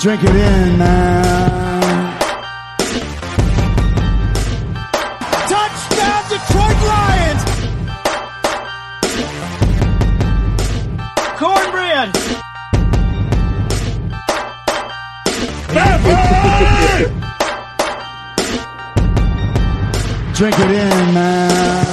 Drink it in, man. Touchdown, Detroit Lions! Cornbread! Drink it in, man.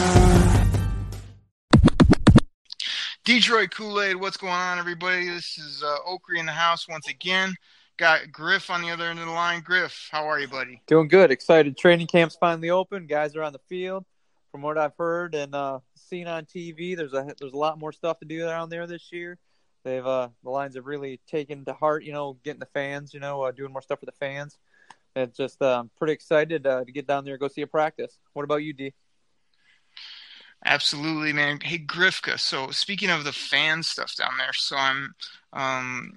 Detroit Kool Aid, what's going on, everybody? This is uh, Oakrey in the house once again. Got Griff on the other end of the line. Griff, how are you, buddy? Doing good. Excited. Training camp's finally open. Guys are on the field. From what I've heard and uh, seen on TV, there's a there's a lot more stuff to do down there this year. They've uh, the lines have really taken to heart, you know, getting the fans, you know, uh, doing more stuff for the fans. And just uh, pretty excited uh, to get down there and go see a practice. What about you, D? Absolutely, man. Hey, Grifka. So speaking of the fan stuff down there, so I'm um,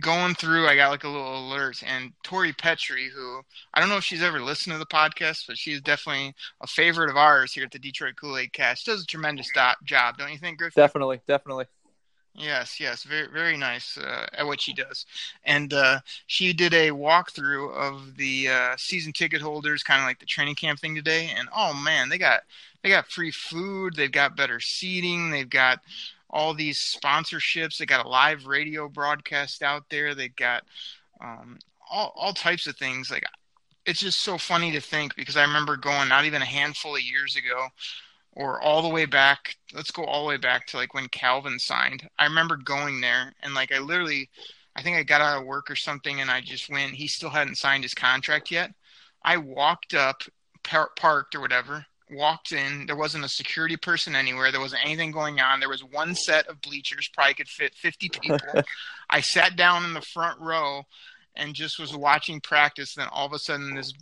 going through. I got like a little alert, and Tori Petrie, who I don't know if she's ever listened to the podcast, but she's definitely a favorite of ours here at the Detroit Kool Aid Cast. Does a tremendous do- job, don't you think, Griff? Definitely, definitely. Yes, yes, very, very nice uh, at what she does. And uh, she did a walkthrough of the uh, season ticket holders, kind of like the training camp thing today. And oh man, they got they got free food, they've got better seating, they've got all these sponsorships, they got a live radio broadcast out there, they've got um, all all types of things. Like it's just so funny to think because I remember going not even a handful of years ago or all the way back let's go all the way back to like when calvin signed. I remember going there and like i literally i think i got out of work or something and i just went. He still hadn't signed his contract yet. I walked up par- parked or whatever walked in there wasn't a security person anywhere there wasn't anything going on there was one set of bleachers probably could fit 50 people i sat down in the front row and just was watching practice then all of a sudden this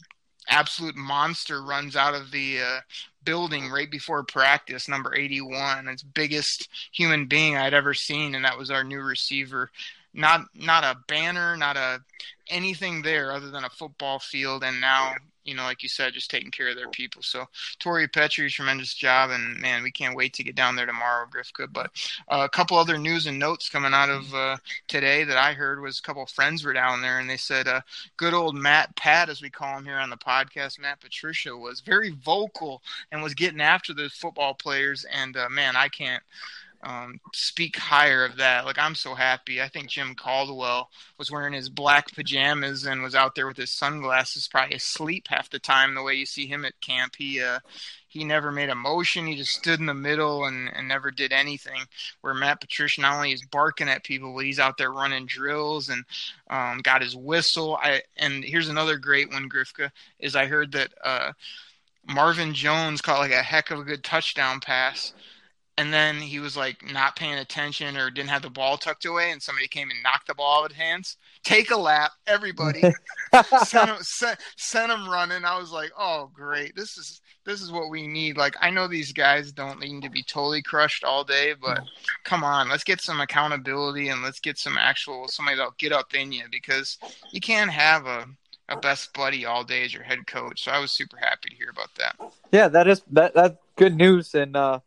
absolute monster runs out of the uh, building right before practice, number 81. It's biggest human being I'd ever seen, and that was our new receiver. Not not a banner, not a anything there other than a football field, and now you know, like you said, just taking care of their people. So Tori Petrie, tremendous job, and man, we can't wait to get down there tomorrow, Grifka. But uh, a couple other news and notes coming out of uh, today that I heard was a couple of friends were down there, and they said, uh, "Good old Matt Pat, as we call him here on the podcast, Matt Patricia was very vocal and was getting after the football players." And uh, man, I can't um, speak higher of that. Like I'm so happy. I think Jim Caldwell was wearing his black pajamas and was out there with his sunglasses, probably asleep half the time. The way you see him at camp, he uh, he never made a motion. He just stood in the middle and, and never did anything. Where Matt Patricia not only is barking at people, but he's out there running drills and um, got his whistle. I and here's another great one, Grifka, is I heard that uh, Marvin Jones caught like a heck of a good touchdown pass and then he was like not paying attention or didn't have the ball tucked away and somebody came and knocked the ball out of his hands. Take a lap everybody. Send, him, sent, sent him running. I was like oh great. This is this is what we need. Like i know these guys don't need to be totally crushed all day but come on let's get some accountability and let's get some actual somebody that'll get up in you because you can't have a a best buddy all day as your head coach. So i was super happy to hear about that. Yeah that is that that's good news. And uh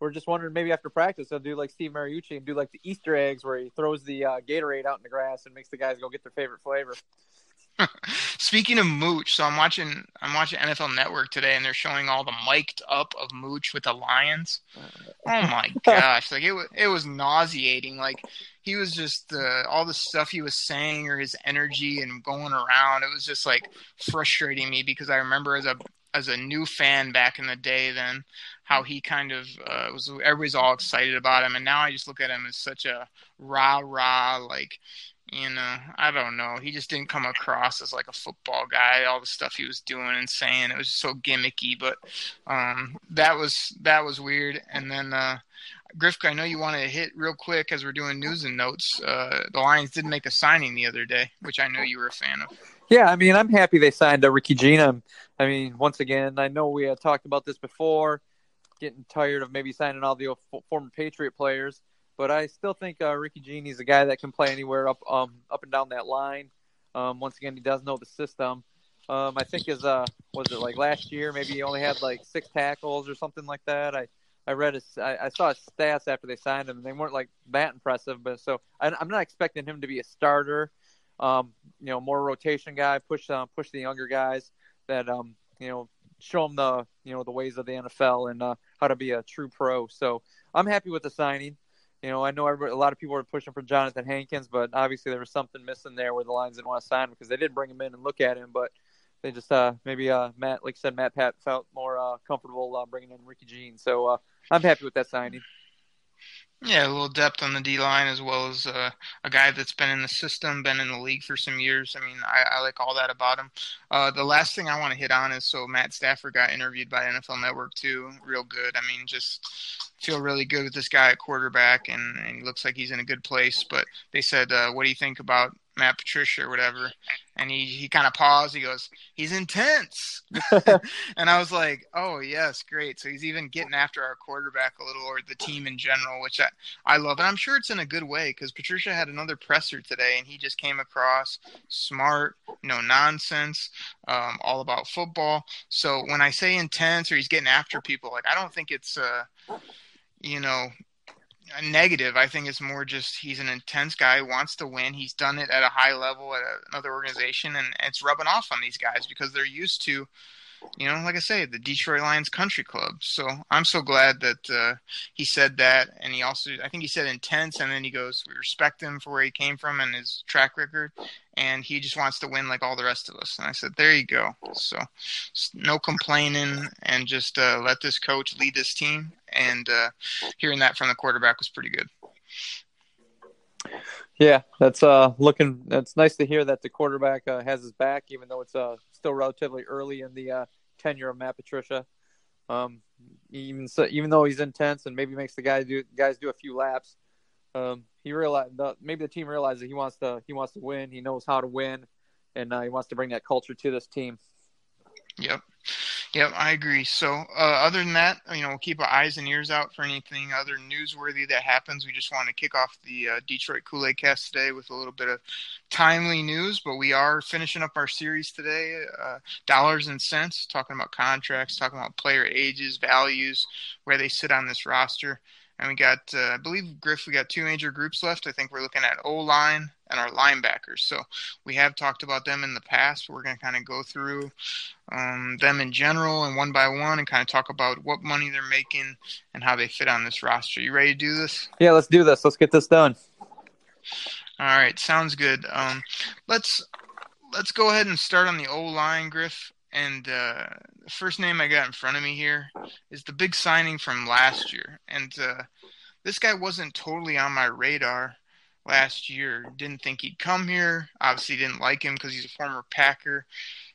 we're just wondering maybe after practice they'll do like Steve Mariucci and do like the Easter eggs where he throws the uh, Gatorade out in the grass and makes the guys go get their favorite flavor. Speaking of Mooch, so I'm watching I'm watching NFL Network today, and they're showing all the mic'd up of Mooch with the Lions. Oh my gosh, like it was it was nauseating. Like he was just uh, all the stuff he was saying or his energy and going around. It was just like frustrating me because I remember as a as a new fan back in the day, then how he kind of uh, was everybody's all excited about him, and now I just look at him as such a rah rah like you know I don't know he just didn't come across as like a football guy. All the stuff he was doing and saying it was just so gimmicky, but um, that was that was weird. And then uh, Grifka, I know you wanted to hit real quick as we're doing news and notes. Uh, the Lions did make a signing the other day, which I know you were a fan of. Yeah, I mean, I'm happy they signed Ricky Jeana. I mean, once again, I know we had talked about this before getting tired of maybe signing all the former Patriot players. But I still think uh, Ricky Jeana's a guy that can play anywhere up um, up and down that line. Um, once again, he does know the system. Um, I think his uh, was it like last year? Maybe he only had like six tackles or something like that. I I read his I, I saw his stats after they signed him, and they weren't like that impressive. But so I, I'm not expecting him to be a starter. um, you know, more rotation guy, push uh, push the younger guys that um, you know, show them the you know the ways of the NFL and uh, how to be a true pro. So I'm happy with the signing. You know, I know a lot of people were pushing for Jonathan Hankins, but obviously there was something missing there where the Lions didn't want to sign him because they did bring him in and look at him, but they just uh, maybe uh, Matt, like I said, Matt Pat felt more uh, comfortable uh, bringing in Ricky Jean. So uh, I'm happy with that signing. Yeah, a little depth on the D line as well as uh, a guy that's been in the system, been in the league for some years. I mean, I, I like all that about him. Uh, the last thing I want to hit on is so Matt Stafford got interviewed by NFL Network too. Real good. I mean, just feel really good with this guy at quarterback, and, and he looks like he's in a good place. But they said, uh, "What do you think about Matt Patricia or whatever. And he, he kind of paused. He goes, he's intense. and I was like, oh, yes, great. So he's even getting after our quarterback a little or the team in general, which I, I love. And I'm sure it's in a good way because Patricia had another presser today and he just came across smart, no nonsense, um, all about football. So when I say intense or he's getting after people, like, I don't think it's, uh, you know, negative. I think it's more just he's an intense guy, wants to win. He's done it at a high level at another organization, and it's rubbing off on these guys because they're used to, you know, like I say, the Detroit Lions Country Club. So I'm so glad that uh, he said that, and he also, I think he said intense, and then he goes, we respect him for where he came from and his track record, and he just wants to win like all the rest of us. And I said, there you go. So no complaining, and just uh, let this coach lead this team, and uh, hearing that from the quarterback was pretty good. Yeah, that's uh looking. That's nice to hear that the quarterback uh, has his back, even though it's uh still relatively early in the uh, tenure of Matt Patricia. Um, even so, even though he's intense and maybe makes the guys do guys do a few laps, um, he realized the, maybe the team realizes he wants to he wants to win. He knows how to win, and uh, he wants to bring that culture to this team. Yep. Yep, I agree. So, uh, other than that, you know, we'll keep our eyes and ears out for anything other newsworthy that happens. We just want to kick off the uh, Detroit Kool Aid Cast today with a little bit of timely news, but we are finishing up our series today, uh, Dollars and Cents, talking about contracts, talking about player ages, values, where they sit on this roster. And we got, uh, I believe, Griff, we got two major groups left. I think we're looking at O line and our linebackers. So we have talked about them in the past. We're going to kind of go through um, them in general and one by one and kind of talk about what money they're making and how they fit on this roster. You ready to do this? Yeah, let's do this. Let's get this done. All right, sounds good. Um, let's let's go ahead and start on the O line, Griff. And uh, the first name I got in front of me here is the big signing from last year. And uh, this guy wasn't totally on my radar last year. Didn't think he'd come here. Obviously, didn't like him because he's a former Packer,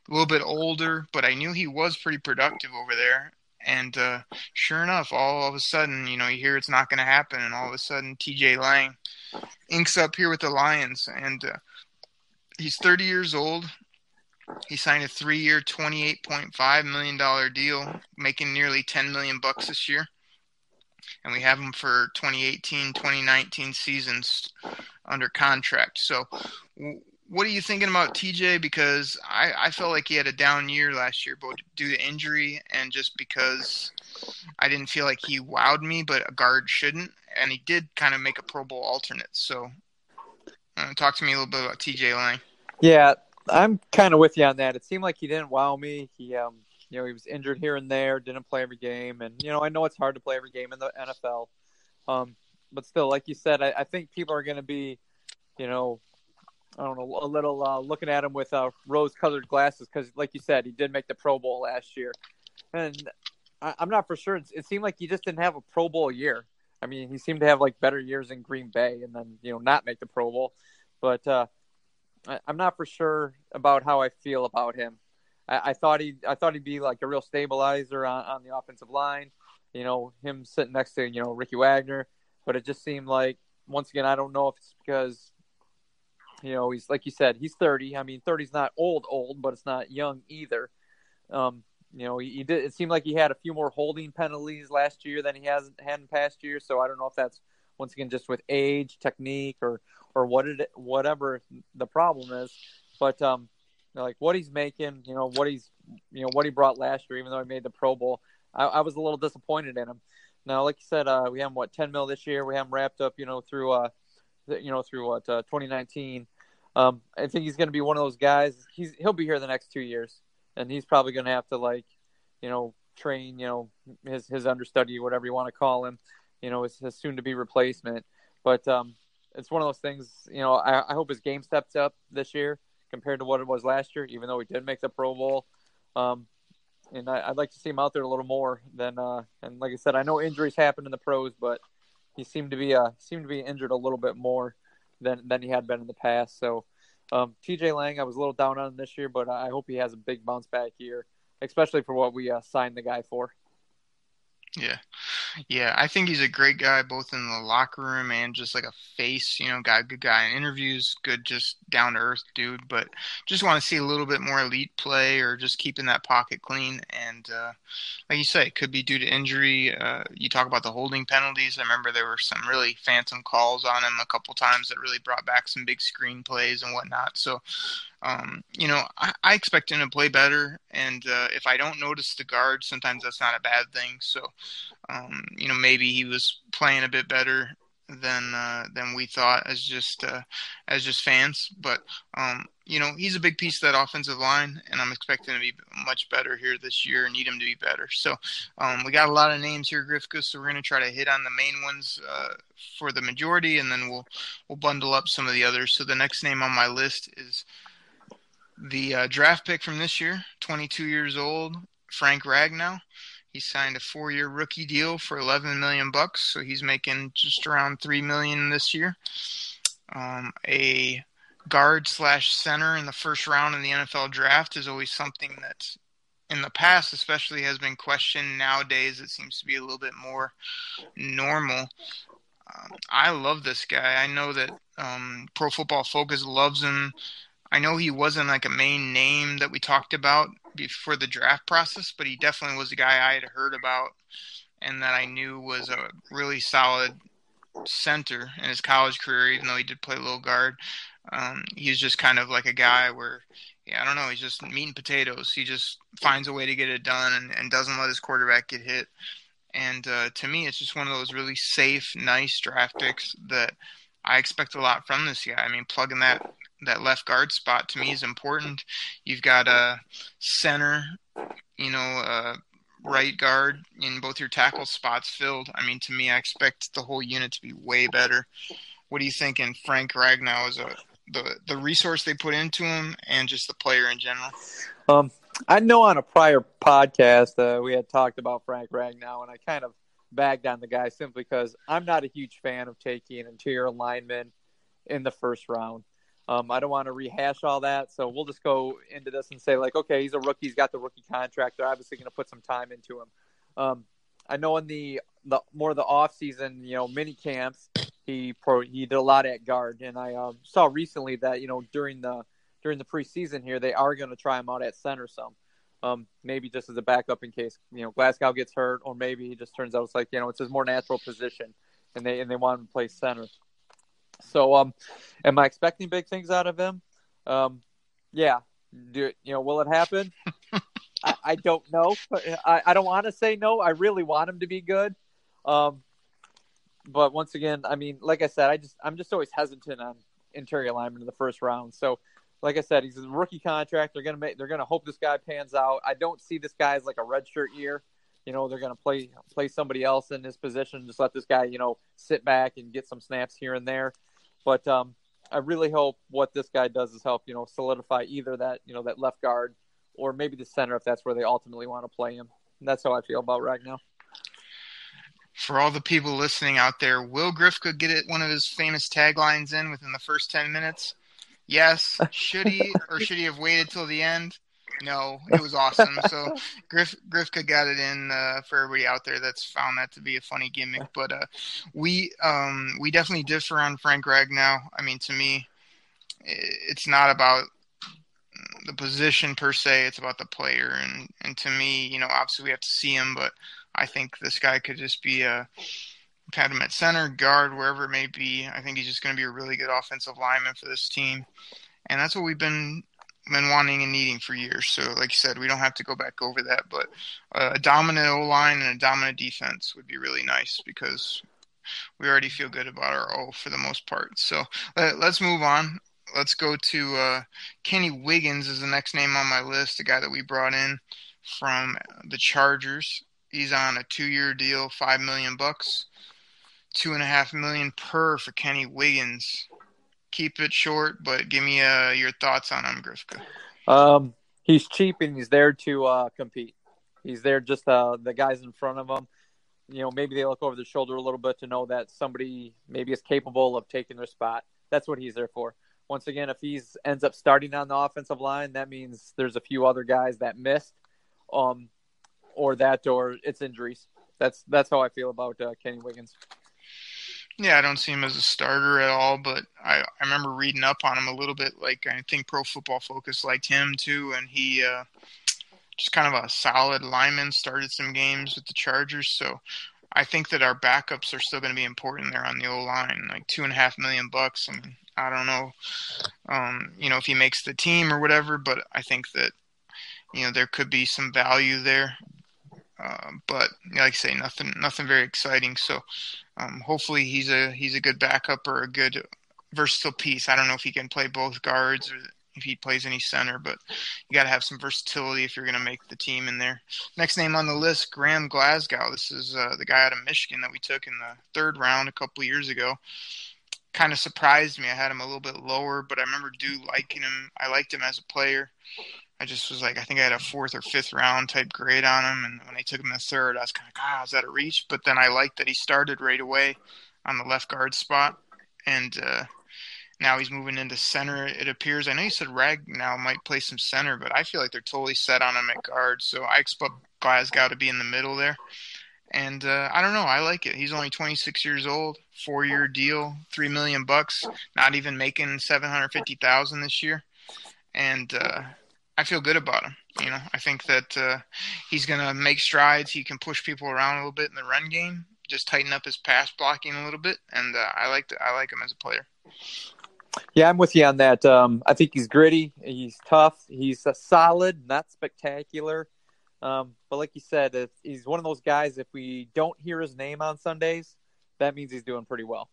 a little bit older, but I knew he was pretty productive over there. And uh, sure enough, all of a sudden, you know, you hear it's not going to happen, and all of a sudden, TJ Lang inks up here with the Lions, and uh, he's 30 years old. He signed a three-year, $28.5 million deal, making nearly 10 million bucks this year. And we have him for 2018, 2019 seasons under contract. So, what are you thinking about TJ? Because I, I felt like he had a down year last year, both due to injury and just because I didn't feel like he wowed me, but a guard shouldn't. And he did kind of make a Pro Bowl alternate. So, uh, talk to me a little bit about TJ Lang. Yeah, I'm kind of with you on that. It seemed like he didn't wow me. He, um, you know, he was injured here and there, didn't play every game, and you know, I know it's hard to play every game in the NFL. Um, but still, like you said, I, I think people are going to be, you know, I don't know, a little uh, looking at him with uh, rose-colored glasses because, like you said, he did make the Pro Bowl last year, and I, am not for sure. It, it seemed like he just didn't have a Pro Bowl year. I mean, he seemed to have like better years in Green Bay, and then you know not make the Pro Bowl. But uh, I, am not for sure about how I feel about him. I, I thought he, I thought he'd be like a real stabilizer on, on the offensive line. You know, him sitting next to you know Ricky Wagner, but it just seemed like once again I don't know if it's because you know he's like you said he's 30. I mean 30's not old old, but it's not young either. Um, you know, he, he, did. It seemed like he had a few more holding penalties last year than he has had in past years. So I don't know if that's once again just with age, technique, or or what it whatever the problem is. But um, like what he's making, you know, what he's you know what he brought last year, even though he made the Pro Bowl, I, I was a little disappointed in him. Now, like you said, uh, we have what ten mil this year. We have him wrapped up, you know, through uh, you know, through what uh, 2019. Um, I think he's going to be one of those guys. He's he'll be here the next two years, and he's probably going to have to like, you know, train, you know, his his understudy, whatever you want to call him, you know, his, his soon to be replacement. But um, it's one of those things. You know, I, I hope his game steps up this year compared to what it was last year, even though he did make the Pro Bowl. Um, and I, would like to see him out there a little more than. Uh, and like I said, I know injuries happen in the pros, but he seemed to be uh seemed to be injured a little bit more than than he had been in the past. So, um, T.J. Lang, I was a little down on him this year, but I hope he has a big bounce back year, especially for what we uh, signed the guy for. Yeah. Yeah, I think he's a great guy both in the locker room and just like a face, you know, guy good guy in interviews, good just down to earth dude, but just want to see a little bit more elite play or just keeping that pocket clean and uh like you say, it could be due to injury. Uh you talk about the holding penalties. I remember there were some really phantom calls on him a couple times that really brought back some big screen plays and whatnot. So um, you know, I, I, expect him to play better, and uh, if I don't notice the guard, sometimes that's not a bad thing. So, um, you know, maybe he was playing a bit better than uh, than we thought as just uh, as just fans. But um, you know, he's a big piece of that offensive line, and I'm expecting to be much better here this year. Need him to be better. So um, we got a lot of names here, Grifka. So we're going to try to hit on the main ones uh, for the majority, and then we'll we'll bundle up some of the others. So the next name on my list is the uh, draft pick from this year, 22 years old, Frank Ragnow. He signed a four-year rookie deal for 11 million bucks, so he's making just around three million this year. Um, a guard slash center in the first round in the NFL draft is always something that, in the past, especially, has been questioned. Nowadays, it seems to be a little bit more normal. Um, I love this guy. I know that um, Pro Football Focus loves him. I know he wasn't like a main name that we talked about before the draft process, but he definitely was a guy I had heard about and that I knew was a really solid center in his college career, even though he did play little guard. Um, he was just kind of like a guy where, yeah, I don't know, he's just meat and potatoes. He just finds a way to get it done and, and doesn't let his quarterback get hit. And uh, to me, it's just one of those really safe, nice draft picks that I expect a lot from this guy. I mean, plugging that that left guard spot to me is important. You've got a center, you know, a right guard in both your tackle spots filled. I mean, to me, I expect the whole unit to be way better. What do you think in Frank Ragnow is a the the resource they put into him and just the player in general? Um, I know on a prior podcast uh, we had talked about Frank Ragnow, and I kind of bagged on the guy simply because I'm not a huge fan of taking interior lineman in the first round. Um, I don't want to rehash all that, so we'll just go into this and say like, okay, he's a rookie. He's got the rookie contract. They're obviously going to put some time into him. Um, I know in the the more of the off season, you know, mini camps, he pro, he did a lot at guard, and I um, saw recently that you know during the during the preseason here, they are going to try him out at center some. Um, maybe just as a backup in case you know Glasgow gets hurt, or maybe he just turns out it's like you know it's his more natural position, and they and they want him to play center. So, um, am I expecting big things out of him? Um, yeah. Do you know? Will it happen? I, I, don't know. I, I don't want to say no. I really want him to be good. Um, but once again, I mean, like I said, I just I'm just always hesitant on interior alignment in the first round. So, like I said, he's a rookie contract. They're gonna make. They're gonna hope this guy pans out. I don't see this guy as like a redshirt year. You know, they're gonna play play somebody else in this position. Just let this guy, you know, sit back and get some snaps here and there. But um, I really hope what this guy does is help, you know, solidify either that, you know, that left guard or maybe the center if that's where they ultimately want to play him. And that's how I feel about right now. For all the people listening out there, will Griff Grifka get it one of his famous taglines in within the first 10 minutes? Yes. Should he or should he have waited till the end? No, it was awesome. So Griff Grifka got it in uh, for everybody out there that's found that to be a funny gimmick. But uh, we um, we definitely differ on Frank Ragnow. I mean, to me, it's not about the position per se; it's about the player. And and to me, you know, obviously we have to see him, but I think this guy could just be a had him at center, guard, wherever it may be. I think he's just going to be a really good offensive lineman for this team, and that's what we've been been wanting and needing for years. So, like you said, we don't have to go back over that. But uh, a dominant O line and a dominant defense would be really nice because we already feel good about our O for the most part. So let, us move on. let's go to uh, Kenny Wiggins is the next name on my list. The guy that we brought in from the Chargers. He's on a two-year deal, five million bucks, two and a half million per for Kenny Wiggins. Keep it short, but give me uh, your thoughts on him, Grifka. Um, he's cheap and he's there to uh, compete. He's there just uh, the guys in front of him. You know, maybe they look over their shoulder a little bit to know that somebody maybe is capable of taking their spot. That's what he's there for. Once again, if he ends up starting on the offensive line, that means there's a few other guys that missed, um, or that, or it's injuries. That's that's how I feel about uh, Kenny Wiggins. Yeah, I don't see him as a starter at all, but I, I remember reading up on him a little bit. Like I think Pro Football Focus liked him too, and he uh, just kind of a solid lineman. Started some games with the Chargers, so I think that our backups are still going to be important there on the O line. Like two and a half million bucks. I mean, I don't know, um, you know, if he makes the team or whatever, but I think that you know there could be some value there. Uh, but like I say, nothing, nothing very exciting. So um, hopefully he's a he's a good backup or a good versatile piece. I don't know if he can play both guards or if he plays any center, but you got to have some versatility if you're going to make the team in there. Next name on the list, Graham Glasgow. This is uh, the guy out of Michigan that we took in the third round a couple years ago. Kind of surprised me. I had him a little bit lower, but I remember do liking him. I liked him as a player. I just was like, I think I had a fourth or fifth round type grade on him, and when they took him in the third, I was kind of ah, is that a reach? But then I liked that he started right away on the left guard spot, and uh, now he's moving into center. It appears. I know you said Ragnow might play some center, but I feel like they're totally set on him at guard. So I expect Glasgow to be in the middle there. And uh, I don't know. I like it. He's only 26 years old, four year deal, three million bucks. Not even making 750,000 this year, and uh, I feel good about him. You know, I think that uh, he's going to make strides. He can push people around a little bit in the run game, just tighten up his pass blocking a little bit, and uh, I like I like him as a player. Yeah, I'm with you on that. Um, I think he's gritty. He's tough. He's a solid, not spectacular. Um, but like you said, he's one of those guys. If we don't hear his name on Sundays, that means he's doing pretty well.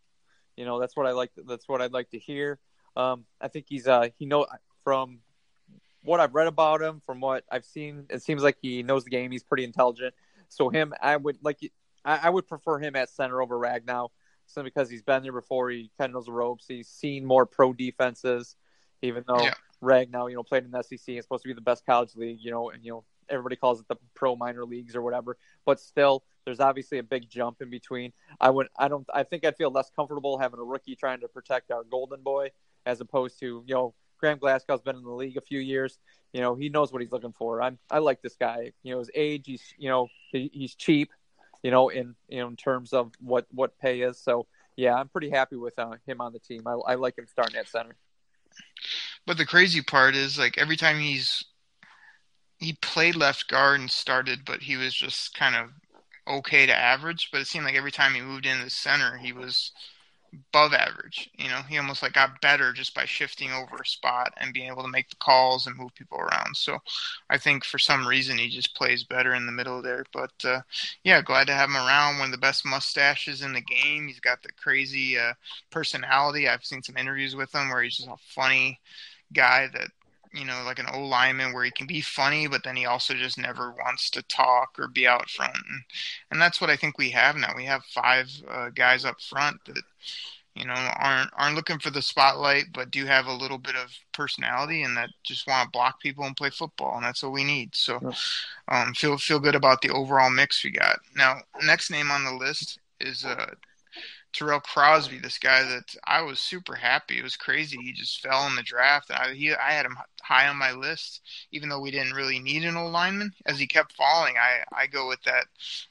You know, that's what I like. That's what I'd like to hear. Um, I think he's uh, he know from what I've read about him, from what I've seen, it seems like he knows the game. He's pretty intelligent. So him, I would like, I, I would prefer him at center over Ragnow, simply because he's been there before. He kind of knows the ropes. He's seen more pro defenses, even though yeah. Ragnow, you know, played in the SEC. It's supposed to be the best college league, you know, and you know everybody calls it the pro minor leagues or whatever. But still, there's obviously a big jump in between. I would, I don't, I think I'd feel less comfortable having a rookie trying to protect our golden boy as opposed to you know Graham Glasgow's been in the league a few years. You know, he knows what he's looking for. I'm, I like this guy. You know, his age, he's, you know, he, he's cheap, you know, in, you know, in terms of what, what pay is. So yeah, I'm pretty happy with uh, him on the team. I, I like him starting at center. But the crazy part is like every time he's, he played left guard and started, but he was just kind of okay to average. But it seemed like every time he moved into the center, he was above average. You know, he almost like got better just by shifting over a spot and being able to make the calls and move people around. So I think for some reason he just plays better in the middle there. But uh, yeah, glad to have him around. One of the best mustaches in the game. He's got the crazy uh, personality. I've seen some interviews with him where he's just a funny guy that you know, like an O lineman where he can be funny, but then he also just never wants to talk or be out front. And, and that's what I think we have now. We have five uh, guys up front that, you know, aren't aren't looking for the spotlight, but do have a little bit of personality and that just want to block people and play football, and that's what we need. So, um, feel feel good about the overall mix we got. Now, next name on the list is uh, Tyrell Crosby, this guy that I was super happy. It was crazy. He just fell in the draft. I, he, I had him high on my list, even though we didn't really need an old lineman. As he kept falling, I, I go with that.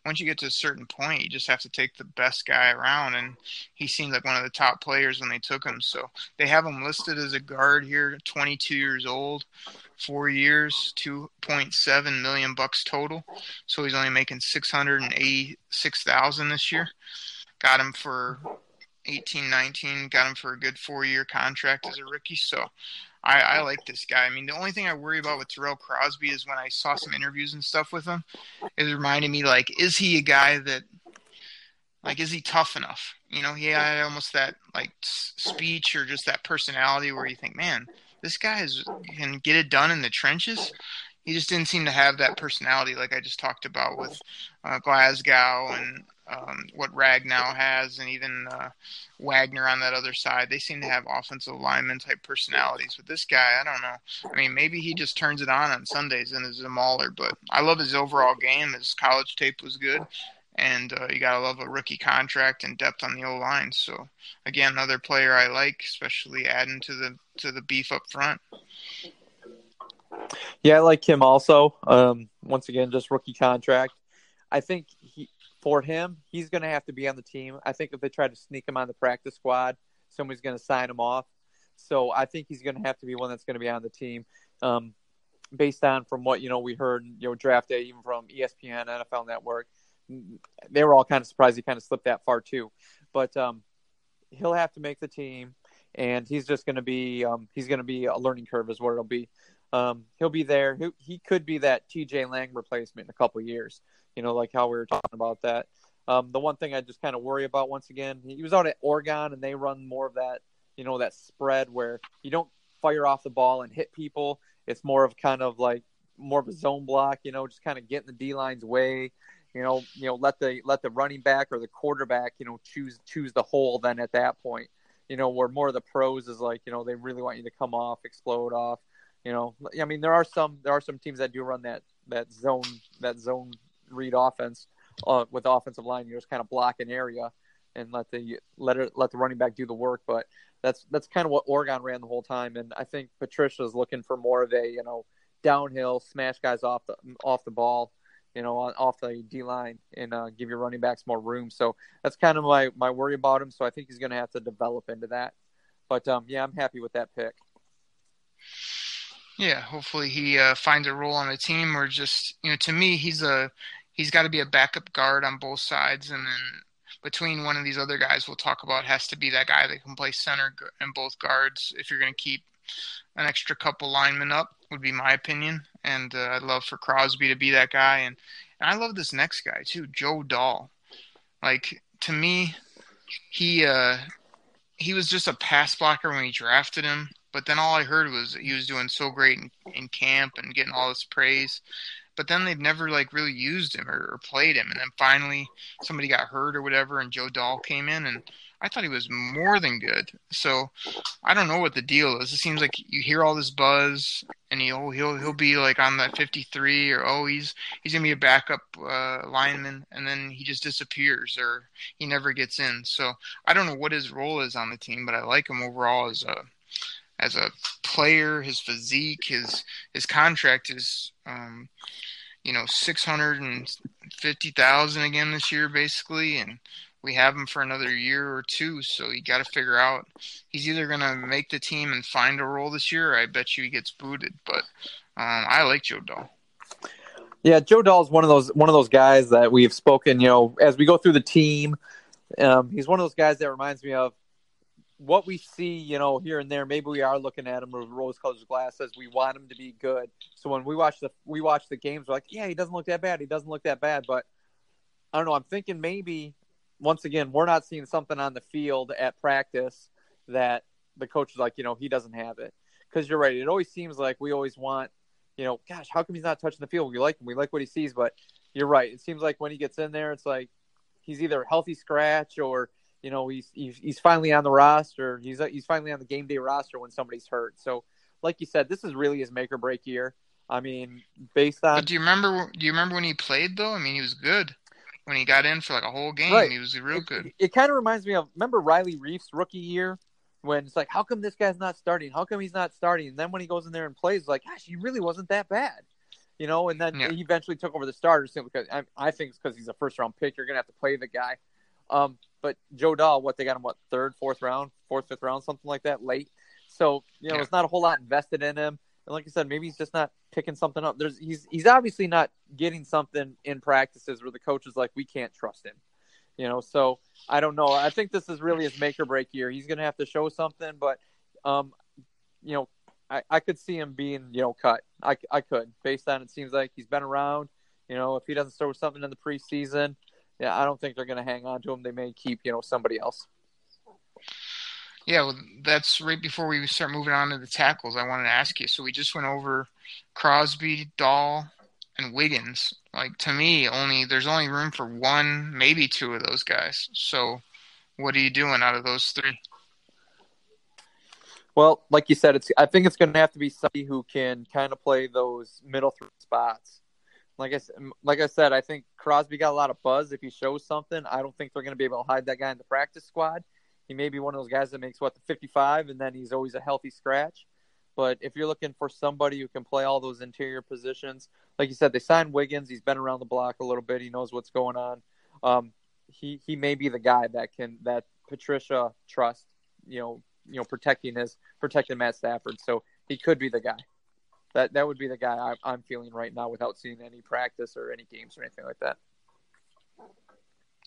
Once you get to a certain point, you just have to take the best guy around, and he seemed like one of the top players when they took him. So they have him listed as a guard here, 22 years old, four years, 2.7 million bucks total. So he's only making 686,000 this year got him for 18, 19, got him for a good four year contract as a rookie. So I, I like this guy. I mean, the only thing I worry about with Tyrell Crosby is when I saw some interviews and stuff with him, it reminded me like, is he a guy that like is he tough enough? You know, he had almost that like speech or just that personality where you think, man, this guy is can get it done in the trenches. He just didn't seem to have that personality like I just talked about with uh, Glasgow and um, what Ragnow has, and even uh, Wagner on that other side. They seem to have offensive lineman type personalities. But this guy, I don't know. I mean, maybe he just turns it on on Sundays and is a mauler. But I love his overall game. His college tape was good, and uh, you gotta love a rookie contract and depth on the O line. So again, another player I like, especially adding to the to the beef up front. Yeah, I like him also. Um, once again, just rookie contract. I think for him, he's going to have to be on the team. I think if they try to sneak him on the practice squad, somebody's going to sign him off. So I think he's going to have to be one that's going to be on the team. Um, based on from what you know we heard, you know, draft day, even from ESPN, NFL Network, they were all kind of surprised he kind of slipped that far too. But um, he'll have to make the team, and he's just going to be um, he's going to be a learning curve is what it'll be. Um, he'll be there. He, he could be that TJ Lang replacement in a couple years. You know, like how we were talking about that. Um, the one thing I just kind of worry about once again, he was out at Oregon and they run more of that, you know, that spread where you don't fire off the ball and hit people. It's more of kind of like more of a zone block, you know, just kind of get in the D line's way. You know, you know, let the let the running back or the quarterback, you know, choose choose the hole. Then at that point, you know, where more of the pros is like, you know, they really want you to come off, explode off. You know, I mean, there are some there are some teams that do run that that zone that zone read offense uh, with offensive line. You just kind of block an area and let the let it let the running back do the work. But that's that's kind of what Oregon ran the whole time. And I think Patricia's looking for more of a you know downhill smash guys off the off the ball, you know, on, off the D line and uh, give your running backs more room. So that's kind of my my worry about him. So I think he's going to have to develop into that. But um, yeah, I'm happy with that pick. Yeah, hopefully he uh, finds a role on a team, or just you know, to me, he's a he's got to be a backup guard on both sides, and then between one of these other guys we'll talk about has to be that guy that can play center and both guards if you're going to keep an extra couple linemen up would be my opinion. And uh, i'd love for crosby to be that guy and, and i love this next guy too joe dahl. Like to me he uh he was just a pass blocker when we drafted him but then all i heard was he was doing so great in, in camp and getting all this praise but then they've never like really used him or, or, played him. And then finally somebody got hurt or whatever, and Joe Dahl came in, and I thought he was more than good. So I don't know what the deal is. It seems like you hear all this buzz, and he'll he'll he'll be like on that 53, or oh he's he's gonna be a backup uh, lineman, and then he just disappears or he never gets in. So I don't know what his role is on the team, but I like him overall as a as a player, his physique, his his contract is um, you know, six hundred and fifty thousand again this year, basically, and we have him for another year or two. So you got to figure out he's either going to make the team and find a role this year. Or I bet you he gets booted, but um, I like Joe Dahl. Yeah, Joe Dahl is one of those one of those guys that we've spoken. You know, as we go through the team, um, he's one of those guys that reminds me of what we see, you know, here and there, maybe we are looking at him with rose-colored glasses. We want him to be good. So when we watch the we watch the games, we're like, yeah, he doesn't look that bad. He doesn't look that bad. But I don't know. I'm thinking maybe once again we're not seeing something on the field at practice that the coach is like, you know, he doesn't have it. Because you're right. It always seems like we always want, you know, gosh, how come he's not touching the field? We like him. We like what he sees. But you're right. It seems like when he gets in there, it's like he's either a healthy scratch or you know he's he's, he's finally on the roster. He's he's finally on the game day roster when somebody's hurt. So, like you said, this is really his make or break year. I mean, based on. But do you remember? Do you remember when he played though? I mean, he was good when he got in for like a whole game. Right. He was real it, good. It, it kind of reminds me of remember Riley Reiff's rookie year when it's like, how come this guy's not starting? How come he's not starting? And then when he goes in there and plays, like, gosh, he really wasn't that bad. You know, and then yeah. he eventually took over the starters because I, I think it's because he's a first round pick. You're gonna have to play the guy. Um, but Joe Dahl, what they got him, what third, fourth round, fourth, fifth round, something like that, late. So you know, yeah. it's not a whole lot invested in him. And like I said, maybe he's just not picking something up. There's he's he's obviously not getting something in practices where the coach is like, we can't trust him. You know, so I don't know. I think this is really his make or break year. He's gonna have to show something, but um, you know, I, I could see him being, you know, cut. I, I could, based on it seems like he's been around. You know, if he doesn't start with something in the preseason, yeah, I don't think they're going to hang on to him. They may keep you know somebody else. Yeah, well, that's right before we start moving on to the tackles. I wanted to ask you. So we just went over Crosby, Dahl, and Wiggins. Like to me, only there's only room for one, maybe two of those guys. So, what are you doing out of those three? Well, like you said, it's. I think it's going to have to be somebody who can kind of play those middle three spots. Like I like I said, I think Crosby got a lot of buzz. If he shows something, I don't think they're going to be able to hide that guy in the practice squad. He may be one of those guys that makes what the 55, and then he's always a healthy scratch. But if you're looking for somebody who can play all those interior positions, like you said, they signed Wiggins. He's been around the block a little bit. He knows what's going on. Um, he he may be the guy that can that Patricia trusts. You know, you know, protecting his protecting Matt Stafford. So he could be the guy. That that would be the guy I, I'm feeling right now without seeing any practice or any games or anything like that.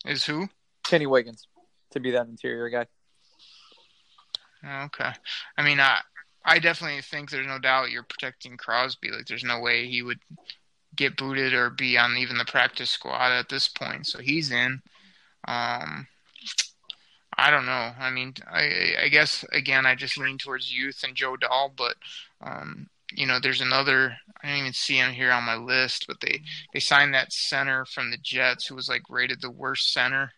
Is who? Kenny Wiggins to be that interior guy. Okay. I mean, I I definitely think there's no doubt you're protecting Crosby. Like, there's no way he would get booted or be on even the practice squad at this point. So he's in. Um, I don't know. I mean, I I guess again, I just lean towards youth and Joe Dahl, but um, you know, there's another. I don't even see him here on my list, but they they signed that center from the Jets who was like rated the worst center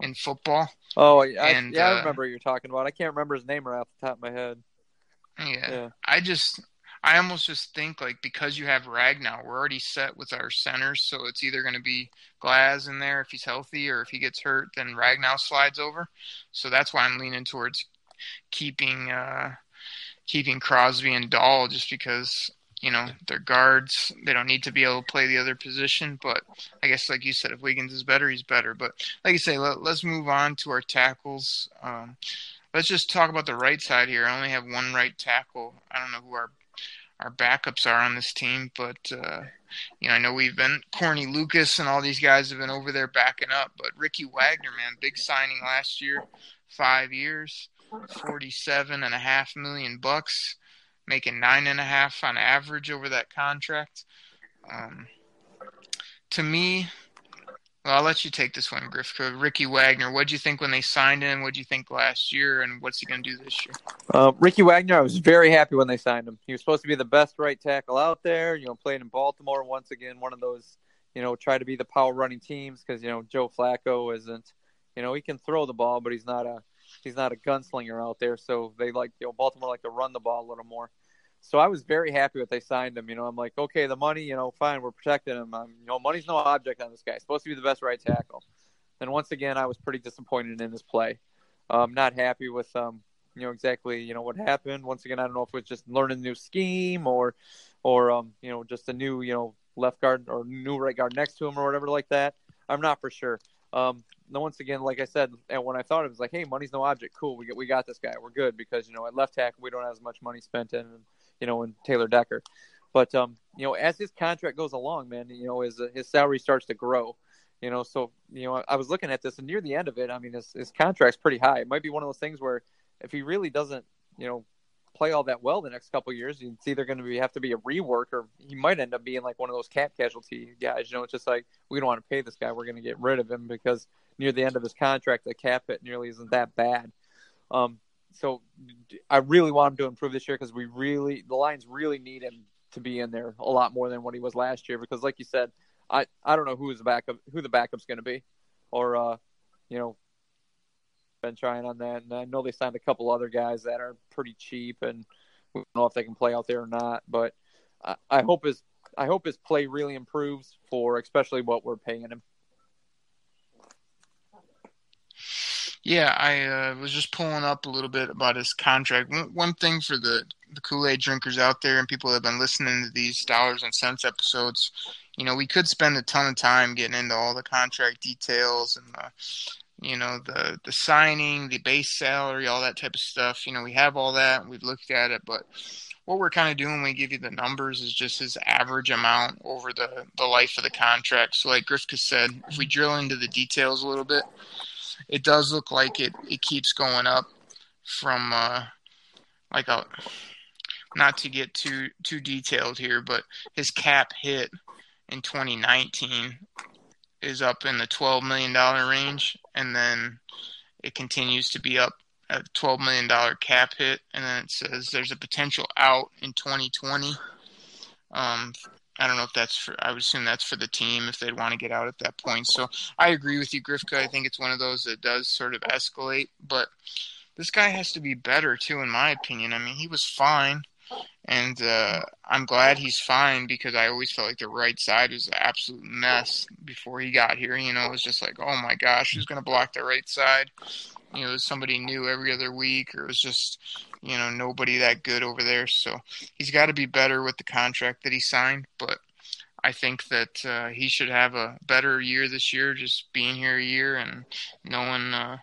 in football. Oh, I, and, yeah, uh, I remember what you're talking about. I can't remember his name right off the top of my head. Yeah, yeah. I just, I almost just think like because you have Ragnow, we're already set with our centers, so it's either going to be Glass in there if he's healthy, or if he gets hurt, then Ragnow slides over. So that's why I'm leaning towards keeping uh keeping Crosby and Dahl, just because you know they're guards. They don't need to be able to play the other position. But I guess, like you said, if Wiggins is better, he's better. But like you say, let, us move on to our tackles. Um, let's just talk about the right side here. I only have one right tackle. I don't know who our our backups are on this team, but uh, you know I know we've been Corny Lucas and all these guys have been over there backing up. But Ricky Wagner, man, big signing last year, five years, forty-seven and a half million bucks making nine and a half on average over that contract. Um, to me, well, I'll let you take this one, Griff. Ricky Wagner, what do you think when they signed him? What do you think last year, and what's he going to do this year? Uh, Ricky Wagner, I was very happy when they signed him. He was supposed to be the best right tackle out there. You know, playing in Baltimore once again, one of those, you know, try to be the power running teams because you know Joe Flacco isn't, you know, he can throw the ball, but he's not a he's not a gunslinger out there. So they like, you know, Baltimore like to run the ball a little more. So I was very happy that they signed him. You know, I'm like, okay, the money, you know, fine, we're protecting him. Um, you know, money's no object on this guy. He's supposed to be the best right tackle. And once again, I was pretty disappointed in his play. Um, not happy with um, you know, exactly, you know, what happened. Once again, I don't know if it was just learning a new scheme or, or um, you know, just a new, you know, left guard or new right guard next to him or whatever like that. I'm not for sure. Um, once again, like I said, and when I thought it was like, hey, money's no object. Cool, we get we got this guy. We're good because you know at left tackle we don't have as much money spent in you know, in Taylor Decker. But um, you know, as his contract goes along, man, you know, his his salary starts to grow. You know, so you know, I was looking at this, and near the end of it, I mean, his his contract's pretty high. It might be one of those things where if he really doesn't, you know, play all that well the next couple years, it's either going to be have to be a rework, or he might end up being like one of those cap casualty guys. You know, it's just like we don't want to pay this guy, we're going to get rid of him because near the end of his contract, the cap hit nearly isn't that bad. Um, so I really want him to improve this year because we really the Lions really need him to be in there a lot more than what he was last year. Because like you said, I I don't know who is the backup who the backup's going to be, or uh, you know, been trying on that, and I know they signed a couple other guys that are pretty cheap, and we don't know if they can play out there or not. But I, I hope his I hope his play really improves for especially what we're paying him. Yeah, I uh, was just pulling up a little bit about his contract. One, one thing for the the Kool Aid drinkers out there and people that have been listening to these dollars and cents episodes, you know, we could spend a ton of time getting into all the contract details and the, you know, the the signing, the base salary, all that type of stuff. You know, we have all that. We've looked at it, but what we're kind of doing when we give you the numbers is just his average amount over the the life of the contract. So, like Grifka said, if we drill into the details a little bit it does look like it, it keeps going up from uh, like a not to get too too detailed here, but his cap hit in 2019 is up in the twelve million dollar range, and then it continues to be up a twelve million dollar cap hit, and then it says there's a potential out in 2020. Um, I don't know if that's for. I would assume that's for the team if they'd want to get out at that point. So I agree with you, Grifka. I think it's one of those that does sort of escalate, but this guy has to be better too, in my opinion. I mean, he was fine, and uh, I'm glad he's fine because I always felt like the right side was an absolute mess before he got here. You know, it was just like, oh my gosh, who's going to block the right side? You know, somebody new every other week, or it was just, you know, nobody that good over there. So he's got to be better with the contract that he signed, but. I think that uh, he should have a better year this year, just being here a year and knowing uh,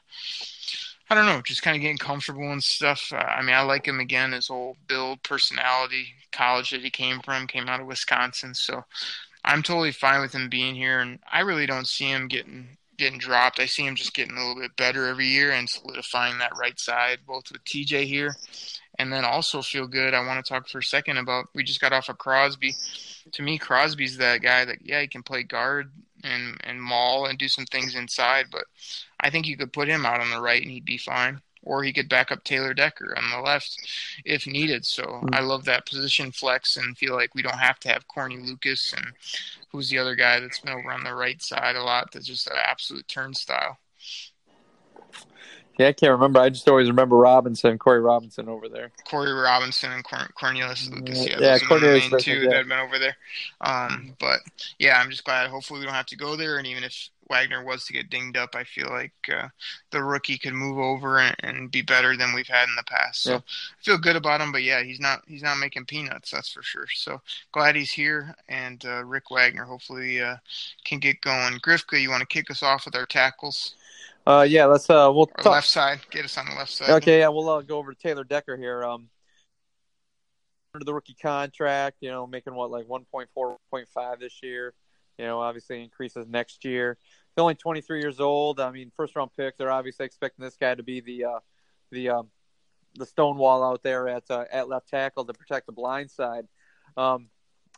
I don't know, just kind of getting comfortable and stuff. Uh, I mean, I like him again, his whole build, personality, college that he came from, came out of Wisconsin. So I'm totally fine with him being here, and I really don't see him getting getting dropped. I see him just getting a little bit better every year and solidifying that right side, both with TJ here, and then also feel good. I want to talk for a second about we just got off of Crosby. To me, Crosby's that guy that yeah, he can play guard and and maul and do some things inside. But I think you could put him out on the right and he'd be fine. Or he could back up Taylor Decker on the left if needed. So mm-hmm. I love that position flex and feel like we don't have to have Corny Lucas and who's the other guy that's been over on the right side a lot that's just an absolute turnstile. Yeah, I can't remember. I just always remember Robinson, Corey Robinson over there. Corey Robinson and Cor- Cornelius Lucas. Yeah, yeah Cornelius the main yeah. that have been over there. Um, but yeah, I'm just glad. Hopefully, we don't have to go there. And even if Wagner was to get dinged up, I feel like uh, the rookie could move over and, and, be better than we've had in the past. So yeah. I feel good about him. But yeah, he's not he's not making peanuts. That's for sure. So glad he's here. And uh, Rick Wagner hopefully uh, can get going. Grifka, you want to kick us off with our tackles? Uh, yeah, let's uh, we'll talk. left side. Get us on the left side. Okay, yeah, we'll uh, go over to Taylor Decker here. Um, under the rookie contract, you know, making what like 1.4, 1.5 this year. You know, obviously increases next year. He's only 23 years old. I mean, first round pick. They're obviously expecting this guy to be the uh, the um, the stonewall out there at uh, at left tackle to protect the blind side. Um,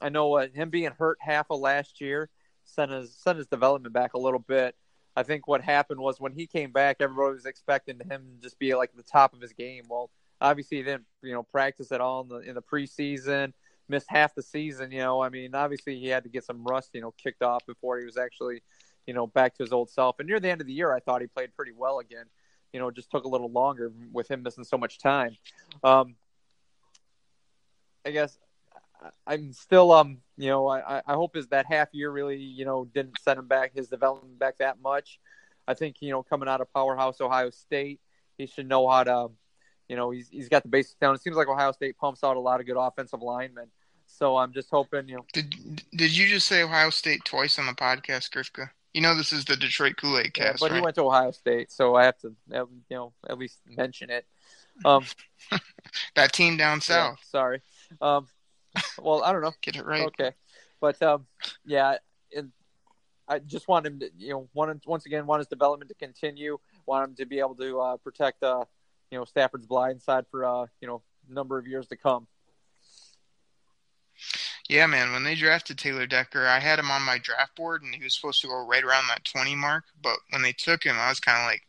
I know uh, him being hurt half of last year sent his sent his development back a little bit. I think what happened was when he came back, everybody was expecting him to just be like the top of his game. Well, obviously he didn't, you know, practice at all in the in the preseason. Missed half the season. You know, I mean, obviously he had to get some rust, you know, kicked off before he was actually, you know, back to his old self. And near the end of the year, I thought he played pretty well again. You know, just took a little longer with him missing so much time. Um, I guess I'm still um you know I I hope is that half year really you know didn't set him back his development back that much. I think you know coming out of powerhouse Ohio State, he should know how to you know he's he's got the basics down. It seems like Ohio State pumps out a lot of good offensive linemen. So I'm just hoping you know. Did Did you just say Ohio State twice on the podcast, Grifka? You know this is the Detroit Kool Aid cast, yeah, but right? he went to Ohio State, so I have to you know at least mention it. Um, that team down south. Yeah, sorry. Um, well, I don't know. Get it right. Okay, but um, yeah, and I just want him to, you know, want once again want his development to continue. Want him to be able to uh, protect, uh, you know, Stafford's blind side for uh, you know, number of years to come. Yeah, man. When they drafted Taylor Decker, I had him on my draft board, and he was supposed to go right around that twenty mark. But when they took him, I was kind of like,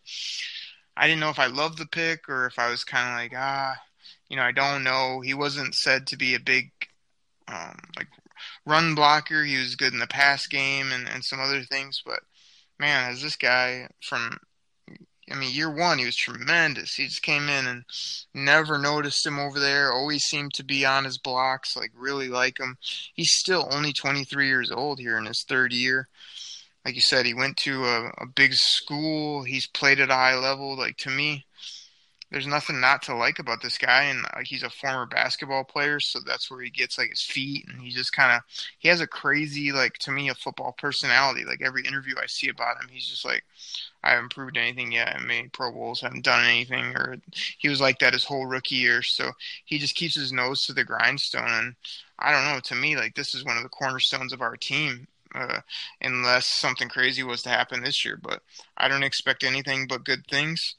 I didn't know if I loved the pick or if I was kind of like, ah, you know, I don't know. He wasn't said to be a big um, like run blocker. He was good in the pass game and, and some other things. But man, as this guy from, I mean, year one, he was tremendous. He just came in and never noticed him over there. Always seemed to be on his blocks, like really like him. He's still only 23 years old here in his third year. Like you said, he went to a, a big school. He's played at a high level. Like to me, there's nothing not to like about this guy and uh, he's a former basketball player so that's where he gets like his feet and he just kind of he has a crazy like to me a football personality. Like every interview i see about him he's just like i haven't proved anything yet. I made pro bowls. Haven't done anything or he was like that his whole rookie year so he just keeps his nose to the grindstone and i don't know to me like this is one of the cornerstones of our team uh, unless something crazy was to happen this year but i don't expect anything but good things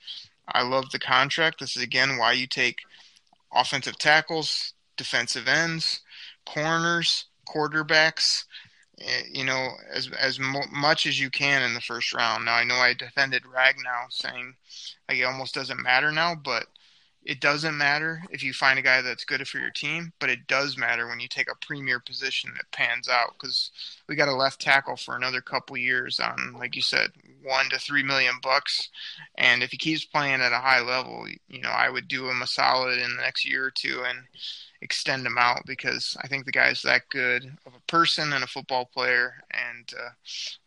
I love the contract. This is again why you take offensive tackles, defensive ends, corners, quarterbacks, eh, you know, as as mo- much as you can in the first round. Now I know I defended Ragnow saying like it almost doesn't matter now, but it doesn't matter if you find a guy that's good for your team, but it does matter when you take a premier position that pans out because we got a left tackle for another couple years on, like you said, one to three million bucks. And if he keeps playing at a high level, you know, I would do him a solid in the next year or two and extend him out because I think the guy's that good of a person and a football player. And uh,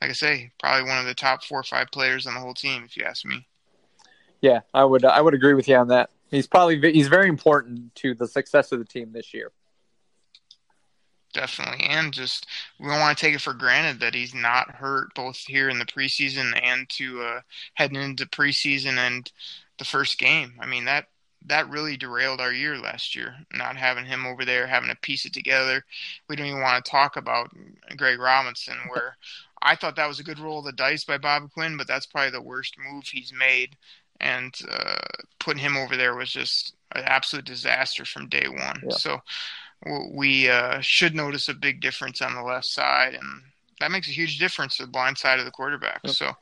like I say, probably one of the top four or five players on the whole team, if you ask me. Yeah, I would I would agree with you on that. He's probably he's very important to the success of the team this year. Definitely, and just we don't want to take it for granted that he's not hurt both here in the preseason and to uh, heading into preseason and the first game. I mean that that really derailed our year last year. Not having him over there, having to piece it together. We don't even want to talk about Greg Robinson, where I thought that was a good roll of the dice by Bob Quinn, but that's probably the worst move he's made. And uh, putting him over there was just an absolute disaster from day one. Yeah. So we uh, should notice a big difference on the left side, and that makes a huge difference to the blind side of the quarterback. Yep. So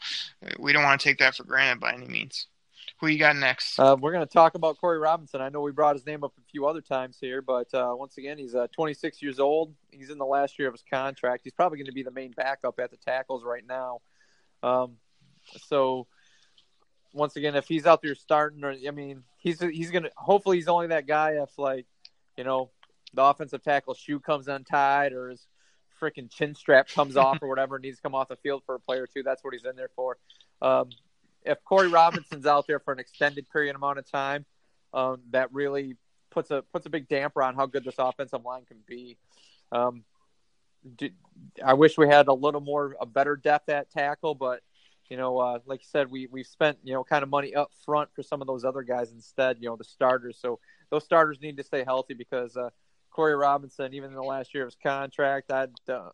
we don't want to take that for granted by any means. Who you got next? Uh, we're going to talk about Corey Robinson. I know we brought his name up a few other times here, but uh, once again, he's uh, 26 years old. He's in the last year of his contract. He's probably going to be the main backup at the tackles right now. Um, so once again, if he's out there starting, or I mean, he's he's going to hopefully he's only that guy if like you know the offensive tackle shoe comes untied or his freaking chin strap comes off or whatever needs to come off the field for a play or two. That's what he's in there for. Um, if Corey Robinson's out there for an extended period amount of time, um, that really puts a puts a big damper on how good this offensive line can be. Um, do, I wish we had a little more a better depth at tackle, but you know, uh, like you said, we we've spent you know kind of money up front for some of those other guys instead. You know, the starters. So those starters need to stay healthy because uh, Corey Robinson, even in the last year of his contract, I'd uh,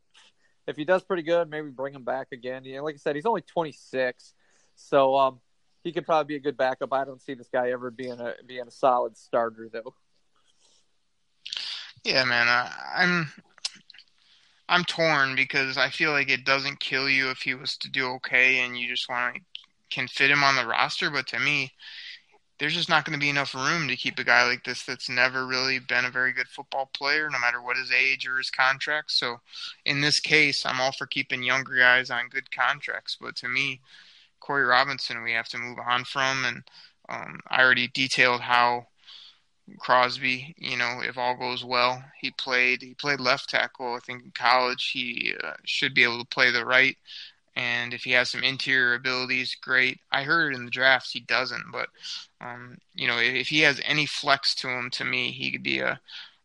if he does pretty good, maybe bring him back again. You know, like I said, he's only 26. So um, he could probably be a good backup. I don't see this guy ever being a being a solid starter though. Yeah, man, uh, I'm I'm torn because I feel like it doesn't kill you if he was to do okay and you just want to can fit him on the roster. But to me, there's just not going to be enough room to keep a guy like this that's never really been a very good football player, no matter what his age or his contract. So, in this case, I'm all for keeping younger guys on good contracts. But to me, Corey Robinson, we have to move on from. And um, I already detailed how Crosby, you know, if all goes well, he played he played left tackle. I think in college he uh, should be able to play the right. And if he has some interior abilities, great. I heard in the drafts he doesn't, but um, you know, if, if he has any flex to him, to me, he could be a,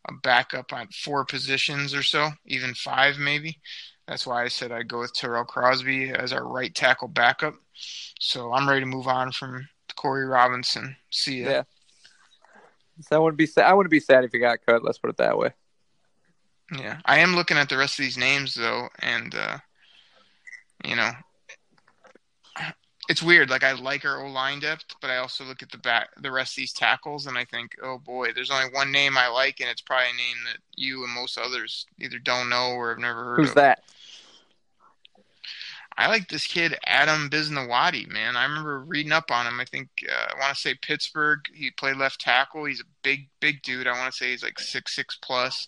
a backup on four positions or so, even five maybe. That's why I said I'd go with Tyrell Crosby as our right tackle backup. So I'm ready to move on from Corey Robinson. See ya. Yeah. So I wouldn't be sad. I wouldn't be sad if he got cut. Let's put it that way. Yeah, I am looking at the rest of these names though, and uh, you know, it's weird. Like I like our O line depth, but I also look at the back, the rest of these tackles, and I think, oh boy, there's only one name I like, and it's probably a name that you and most others either don't know or have never heard Who's of. that? I like this kid Adam Bisnowaty, man. I remember reading up on him. I think uh, I want to say Pittsburgh. He played left tackle. He's a big, big dude. I want to say he's like six six plus,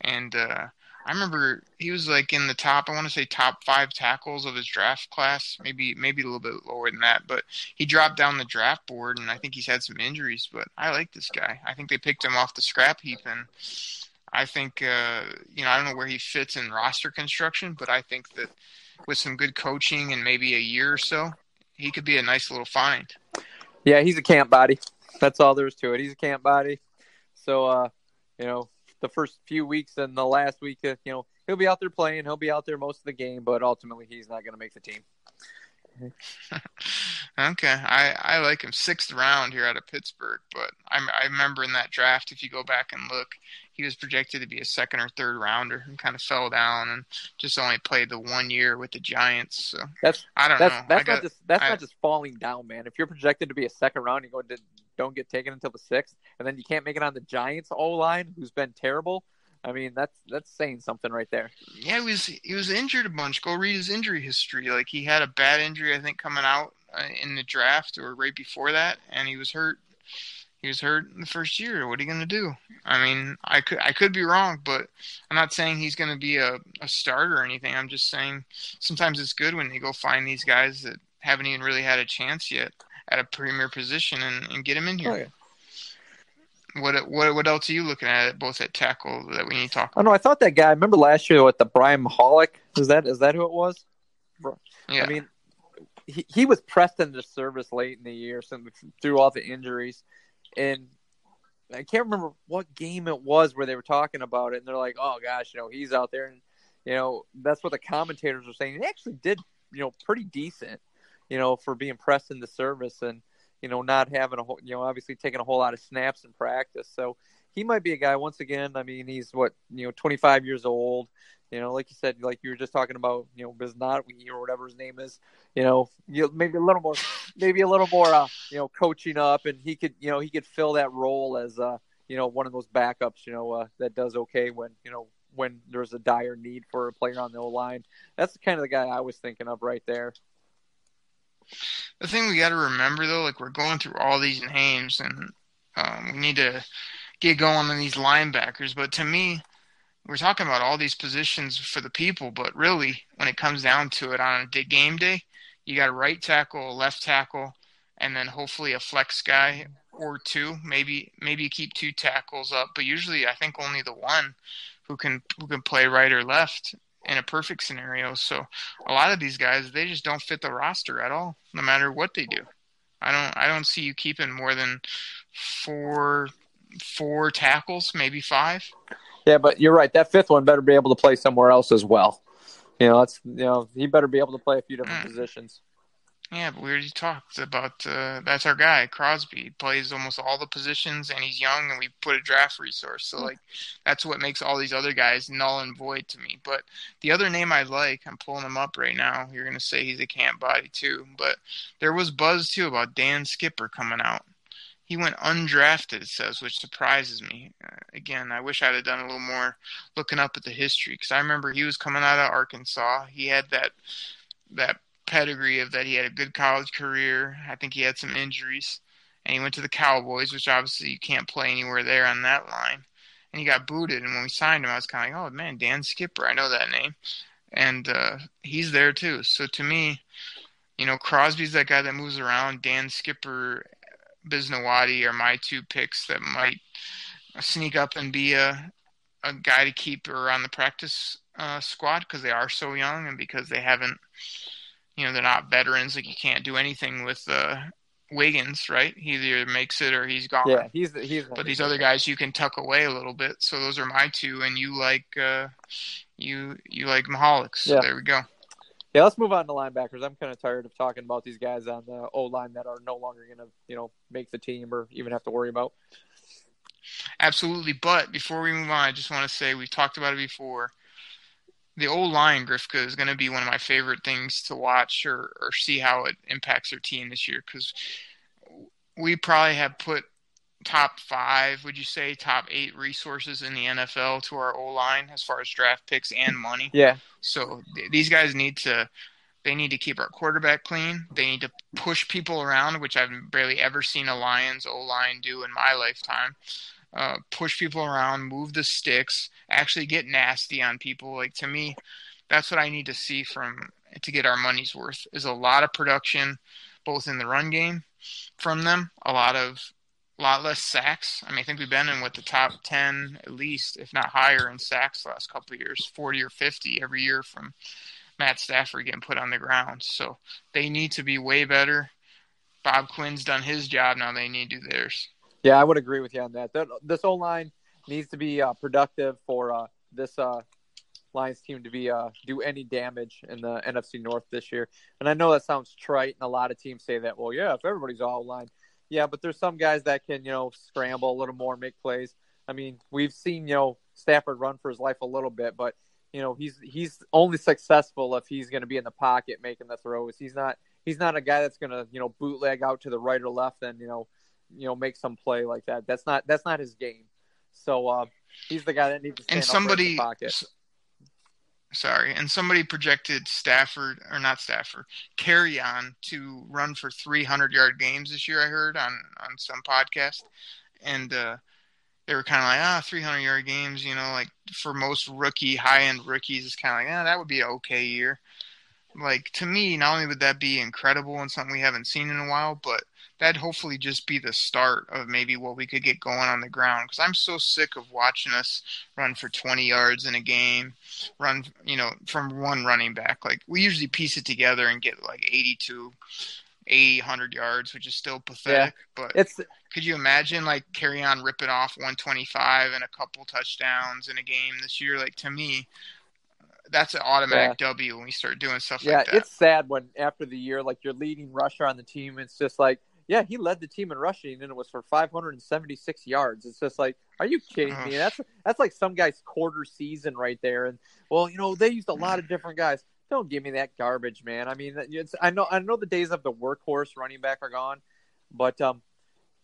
and uh, I remember he was like in the top. I want to say top five tackles of his draft class. Maybe maybe a little bit lower than that, but he dropped down the draft board, and I think he's had some injuries. But I like this guy. I think they picked him off the scrap heap, and I think uh, you know I don't know where he fits in roster construction, but I think that with some good coaching and maybe a year or so, he could be a nice little find. Yeah, he's a camp body. That's all there is to it. He's a camp body. So, uh, you know, the first few weeks and the last week, uh, you know, he'll be out there playing. He'll be out there most of the game, but ultimately, he's not going to make the team. okay, I, I like him sixth round here out of Pittsburgh, but I, I remember in that draft, if you go back and look, he was projected to be a second or third rounder and kind of fell down and just only played the one year with the Giants. So That's I don't that's know. that's got, not just that's I- not just falling down, man. If you're projected to be a second round, you go to don't get taken until the sixth, and then you can't make it on the Giants O line, who's been terrible. I mean, that's that's saying something right there. Yeah, he was he was injured a bunch. Go read his injury history. Like he had a bad injury, I think, coming out uh, in the draft or right before that, and he was hurt. He was hurt in the first year. What are you going to do? I mean, I could I could be wrong, but I'm not saying he's going to be a, a starter or anything. I'm just saying sometimes it's good when they go find these guys that haven't even really had a chance yet at a premier position and, and get him in here. Oh, yeah. What what what else are you looking at both at tackle that we need to talk? Oh no, I thought that guy. I remember last year with the Brian Mihalik. Is that is that who it was? Yeah, I mean, he, he was pressed into service late in the year some, through all the injuries. And I can't remember what game it was where they were talking about it. And they're like, oh, gosh, you know, he's out there. And, you know, that's what the commentators were saying. He actually did, you know, pretty decent, you know, for being pressed into service and, you know, not having a whole, you know, obviously taking a whole lot of snaps in practice. So he might be a guy, once again, I mean, he's what, you know, 25 years old. You know, like you said, like you were just talking about, you know, Bisnowaty or whatever his name is. You know, maybe a little more, maybe a little more, uh, you know, coaching up, and he could, you know, he could fill that role as, uh, you know, one of those backups, you know, uh, that does okay when, you know, when there's a dire need for a player on the line. That's the kind of the guy I was thinking of right there. The thing we got to remember though, like we're going through all these names, and um, we need to get going on these linebackers. But to me, we're talking about all these positions for the people, but really, when it comes down to it, on a game day, you got a right tackle, a left tackle, and then hopefully a flex guy or two. Maybe maybe you keep two tackles up, but usually I think only the one who can who can play right or left in a perfect scenario. So a lot of these guys they just don't fit the roster at all, no matter what they do. I don't I don't see you keeping more than four four tackles, maybe five. Yeah, but you're right. That fifth one better be able to play somewhere else as well. You know, that's you know he better be able to play a few different mm. positions. Yeah, but we already talked about uh, that's our guy Crosby. He plays almost all the positions, and he's young, and we put a draft resource. So like, that's what makes all these other guys null and void to me. But the other name I like, I'm pulling him up right now. You're gonna say he's a camp body too, but there was buzz too about Dan Skipper coming out he went undrafted, it says, which surprises me. Uh, again, I wish I'd have done a little more looking up at the history because I remember he was coming out of Arkansas. He had that that pedigree of that he had a good college career. I think he had some injuries, and he went to the Cowboys, which obviously you can't play anywhere there on that line. And he got booted. And when we signed him, I was kind of like, oh man, Dan Skipper, I know that name, and uh, he's there too. So to me, you know, Crosby's that guy that moves around. Dan Skipper Bisnowaty are my two picks that might sneak up and be a a guy to keep around the practice uh, squad because they are so young and because they haven't, you know, they're not veterans. Like you can't do anything with uh, Wiggins, right? He either makes it or he's gone. Yeah, he's he's. But these other guys you can tuck away a little bit. So those are my two, and you like uh, you you like Mihalik. So yeah. there we go. Yeah, let's move on to linebackers. I'm kind of tired of talking about these guys on the O line that are no longer going to, you know, make the team or even have to worry about. Absolutely, but before we move on, I just want to say we've talked about it before. The O line, Grifka, is going to be one of my favorite things to watch or, or see how it impacts their team this year because we probably have put top five, would you say, top eight resources in the NFL to our O line as far as draft picks and money. Yeah. So th- these guys need to they need to keep our quarterback clean. They need to push people around, which I've barely ever seen a Lions O line do in my lifetime. Uh, push people around, move the sticks, actually get nasty on people. Like to me, that's what I need to see from to get our money's worth. Is a lot of production, both in the run game from them, a lot of lot less sacks. I mean, I think we've been in with the top 10 at least, if not higher, in sacks the last couple years 40 or 50 every year from Matt Stafford getting put on the ground. So they need to be way better. Bob Quinn's done his job. Now they need to do theirs. Yeah, I would agree with you on that. This whole line needs to be uh, productive for uh, this uh, Lions team to be uh, do any damage in the NFC North this year. And I know that sounds trite, and a lot of teams say that. Well, yeah, if everybody's all line, yeah, but there's some guys that can, you know, scramble a little more, make plays. I mean, we've seen, you know, Stafford run for his life a little bit, but you know, he's he's only successful if he's going to be in the pocket making the throws. He's not he's not a guy that's going to, you know, bootleg out to the right or left and, you know, you know, make some play like that. That's not that's not his game. So uh, he's the guy that needs to stand and upright in somebody the pocket. Sorry and somebody projected stafford or not stafford Kerryon to run for 300 yard games this year i heard on on some podcast. And uh they were kind of like ah 300 yard games you know like for most rookie high end rookies it's kind of like yeah that would be an okay year. Like to me not only would that be incredible and something we haven't seen in a while but that'd hopefully just be the start of maybe what we could get going on the ground because i'm so sick of watching us run for 20 yards in a game run you know from one running back. Like we usually piece it together and get like 82 800 yards which is still pathetic but It's could you imagine like Kerryon ripping off 125 and a couple touchdowns in a game this year? Like to me that's an automatic w when we start doing stuff yeah, like that. Yeah, it's sad when after the year, like your leading rusher on the team, it's just like, yeah, he led the team in rushing, and it was for 576 yards. It's just like, are you kidding me? That's that's like some guy's quarter season right there. And well, you know, they used a lot of different guys. Don't give me that garbage, man. I mean, it's I know I know the days of the workhorse running back are gone, but um,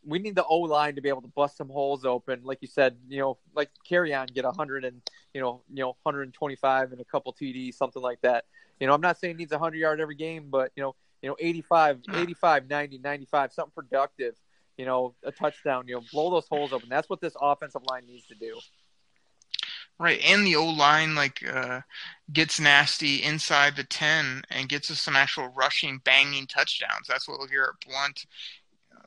we need the O line to be able to bust some holes open, like you said. You know, like Kerryon, get 100 and you know, you know, 125 and a couple TDs, something like that. You know, I'm not saying he needs 100 yard every game, but you know, you know, 85, 85, 90, 95, something productive. You know, a touchdown. You know, blow those holes open. That's what this offensive line needs to do. Right, and the O line like uh, gets nasty inside the ten and gets us some actual rushing, banging touchdowns. That's what Garrett Blount.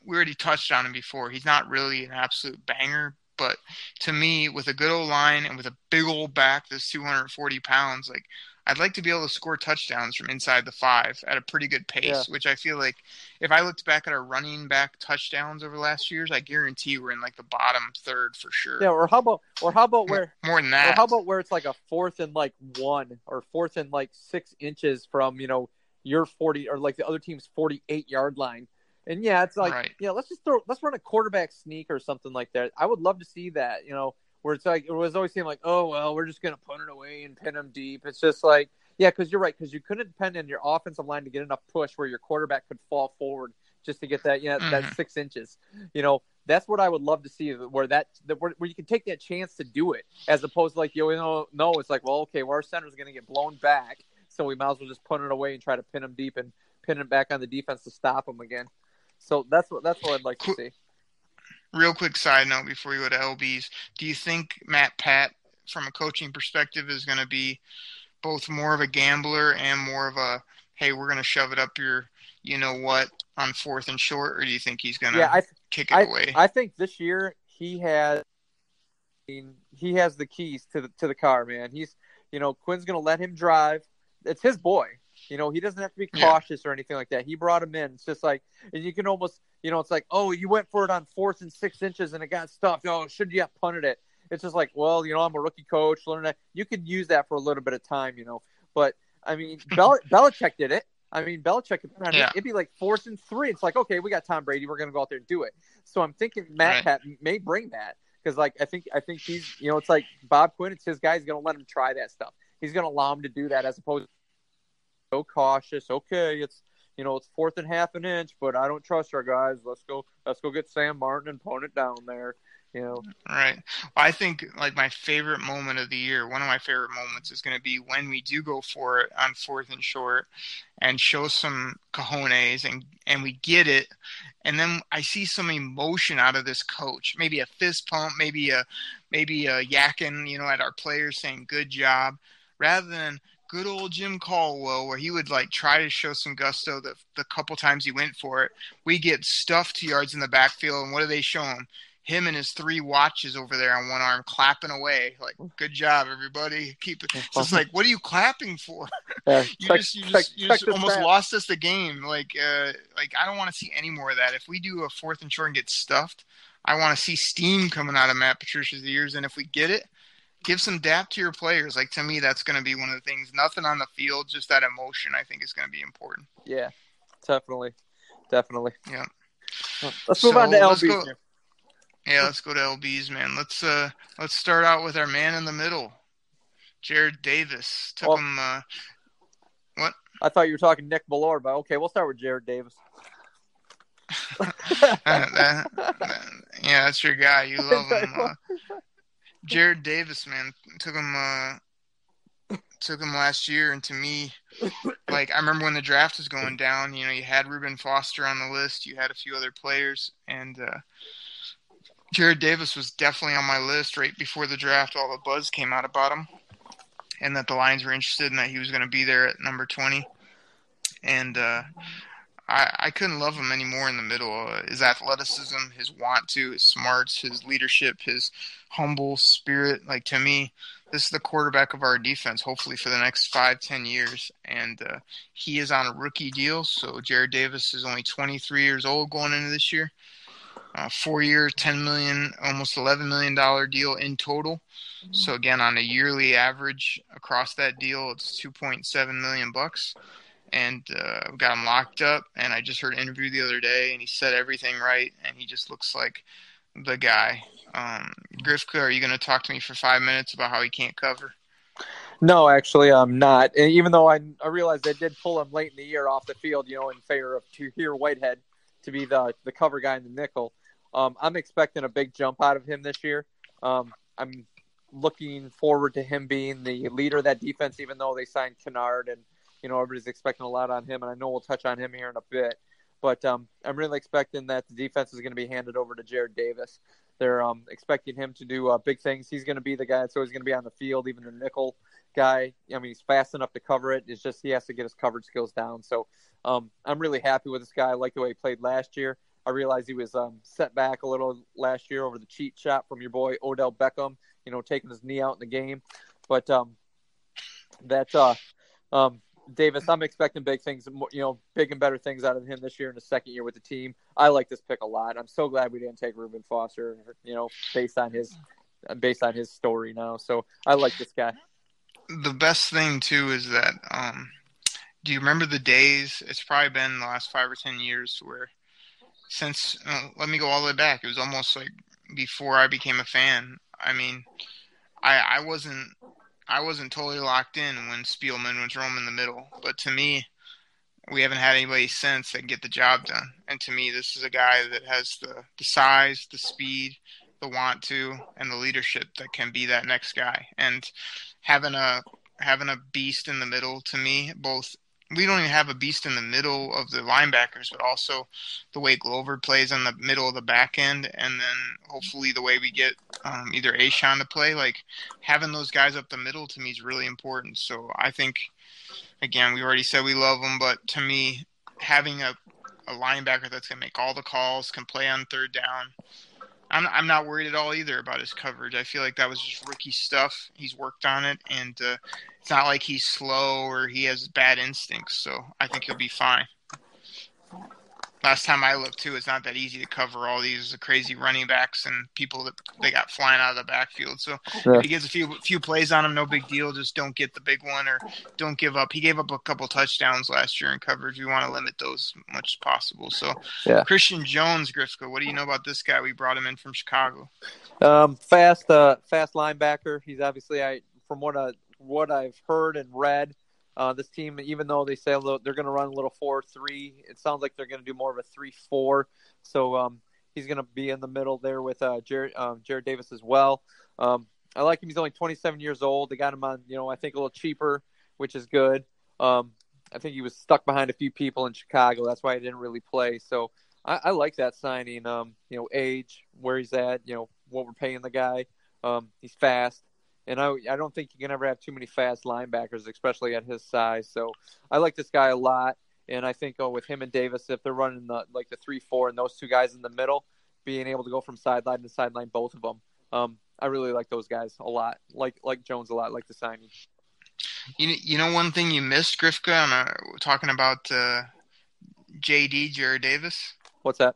We already touched on him before. He's not really an absolute banger, but to me, with a good old line and with a big old back that's 240 pounds, like I'd like to be able to score touchdowns from inside the five at a pretty good pace. Yeah. Which I feel like if I looked back at our running back touchdowns over the last years, I guarantee we're in like the bottom third for sure. Yeah, or how about or how about where More than or that. how about where it's like a fourth and like one or fourth and like six inches from you know your 40 or like the other team's 48 yard line. And yeah, it's like Right. yeah, let's just throw let's run a quarterback sneak or something like that. I would love to see that. You know, where it's like it was always seemed like oh well we're just gonna put it away and pin them deep. It's just like yeah, because you're right because you couldn't depend on your offensive line to get enough push where your quarterback could fall forward just to get that yeah that Mhm. six inches. You know, that's what I would love to see where that, that where, where you can take that chance to do it as opposed to like you know no it's like well okay well our center's going to get blown back so we might as well just put it away and try to pin them deep and pin it back on the defense to stop them again. So that's what that's what I'd like to see. Real quick side note before you go to LBs, do you think Matt Pat, from a coaching perspective, is going to be both more of a gambler and more of a hey, we're going to shove it up your, you know what, on fourth and short, or do you think he's going to Yeah, I kick it I, away? I think this year he has I mean, he has the keys to the to the car, man. He's you know, Quinn's gonna let him drive. It's his boy. You know, he doesn't have to be Yeah. cautious or anything like that. He brought him in. It's just like and you can almost you know, it's like, oh, you went for it on fourth and six inches and it got stuffed. Oh, should you have punted it? It's just like, well, you know, I'm a rookie coach, learn that you could use that for a little bit of time, you know. But I mean, Bel- Belichick did it. I mean, Belichick, Yeah. it'd be like fourth and three. It's like, okay, we got Tom Brady. We're going to go out there and do it. So I'm thinking Matt Right. Pat may bring that because, like, I think I think he's, you know, it's like Bob Quinn. It's his guy. He's going to let him try that stuff. He's going to allow him to do that as opposed to cautious. Okay, it's you know, it's fourth and half an inch, but I don't trust our guys. Let's go. Let's go get Sam Martin and pone it down there. You know, Right. Well, I think like my favorite moment of the year, one of my favorite moments is going to be when we do go for it on fourth and short and show some cojones and and we get it and then I see some emotion out of this coach. Maybe a fist pump, maybe a maybe a yakking, you know, at our players saying good job rather than good old Jim Caldwell where he would like try to show some gusto the the couple times he went for it. We get stuffed yards in the backfield and what do they show him? him and his three watches over there on one arm clapping away like good job everybody keep it so it's like what are you clapping for Yeah, you check- just you check- just, you just almost out. lost us the game like uh like i don't want to see any more of that if we do a fourth and short and get stuffed i want to see steam coming out of matt patricia's ears and if we get it give some dap to your players like to me that's going to be one of the things nothing on the field just that emotion i think is going to be important yeah, definitely, definitely. Yeah. Let's move on to So, let's go- Yeah, let's go to LBs, man. Let's uh let's start out with our man in the middle, Jarrad Davis. Took Well- him. Uh, what? I thought you were talking Nick Bellore, but okay, we'll start with Jarrad Davis. that- that- yeah, that's your guy. You love him. Uh, Jarrad Davis, man, took him uh took him last year, and to me, like I remember when the draft was going down, you know, you had Reuben Foster on the list, you had a few other players, and uh, Jarrad Davis was definitely on my list right before the draft. All the buzz came out about him, and that the Lions were interested and that he was going to be there at number twenty, and uh, I, I couldn't love him anymore in the middle. Uh, his athleticism, his want to, his smarts, his leadership, his humble spirit. Like to me, this is the quarterback of our defense, hopefully for the next five, ten years. And uh, he is on a rookie deal. So Jarrad Davis is only 23 years old going into this year. Uh, four year, 10 million, almost 11 million dollar deal in total. So again, on a yearly average across that deal, it's 2.7 million bucks and uh, got him locked up. And I just heard an interview the other day, and he said everything right, and he just looks like the guy. Um, Grifka, are you going to talk to me for five minutes about how he can't cover? No, actually, I'm not. Even though I, I realized they did pull him late in the year off the field, you know, in favor of Tahir Whitehead to be the the cover guy in the nickel. Um, I'm expecting a big jump out of him this year. Um, I'm looking forward to him being the leader of that defense, even though they signed Kennard and you know everybody's expecting a lot on him, and I know we'll touch on him here in a bit. But um, I'm really expecting that the defense is going to be handed over to Jarrad Davis. They're um, expecting him to do uh, big things. He's going to be the guy that's always going to be on the field, even the nickel guy. I mean, he's fast enough to cover it. It's just he has to get his coverage skills down. So um, I'm really happy with this guy. I like the way he played last year. I realized he was um, set back a little last year over the cheat shot from your boy Odell Beckham. You know, taking his knee out in the game, but um, uh, um, Davis, I'm expecting big things, you know, big and better things out of him this year in the second year with the team. I like this pick a lot. I'm so glad we didn't take Reuben Foster, you know, based on his based on his story now. So I like this guy. The best thing too is that um, do you remember the days? It's probably been the last five or ten years where since uh, let me go all the way back. It was almost like before I became a fan. I mean, I I wasn't I wasn't totally locked in when Spielman was roaming the middle, but to me, we haven't had anybody since that can get the job done. And to me, this is a guy that has the, the size, the speed, the want to, and the leadership that can be that next guy. And having a having a beast in the middle to me, both we don't even have a beast in the middle of the linebackers, but also the way Glover plays on the middle of the back end, and then hopefully the way we get um, either A'Shawn to play. Like having those guys up the middle to me is really important. So I think, again, we already said we love them, but to me, having a, a linebacker that's going to make all the calls, can play on third down, I'm I'm not worried at all either about his coverage. I feel like that was just rookie stuff. He's worked on it, and uh, it's not like he's slow or he has bad instincts. So I think he'll be fine. Last time I looked too, it's not that easy to cover all these crazy running backs and people that they got flying out of the backfield. So yeah. if he gets a few few plays on him, no big deal. Just don't get the big one or don't give up. He gave up a couple touchdowns last year in coverage. We want to limit those as much as possible. So yeah. Christian Jones, Grifka, what do you know about this guy? We brought him in from Chicago. Um, fast, uh, fast linebacker. He's obviously I from what I what I've heard and read uh, this team, even though they say they're going to run a little four-three, it sounds like they're going to do more of a three-four. So um, he's going to be in the middle there with uh, Jarrad, um, Jarrad Davis as well. Um, I like him. He's only 27 years old. They got him on, you know, I think a little cheaper, which is good. Um, I think he was stuck behind a few people in Chicago. That's why he didn't really play. So I, I like that signing. Um, you know, age, where he's at, you know, what we're paying the guy. Um, he's fast and I I don't think you can ever have too many fast linebackers, especially at his size. So I like this guy a lot, and I think oh, with him and Davis, if they're running the like the three four and those two guys in the middle, being able to go from sideline to sideline, both of them, um, I really like those guys a lot. Like like Jones a lot. Like the signing. You you know one thing you missed, Grifka, on uh, talking about uh, JD Jarrad Davis. What's that?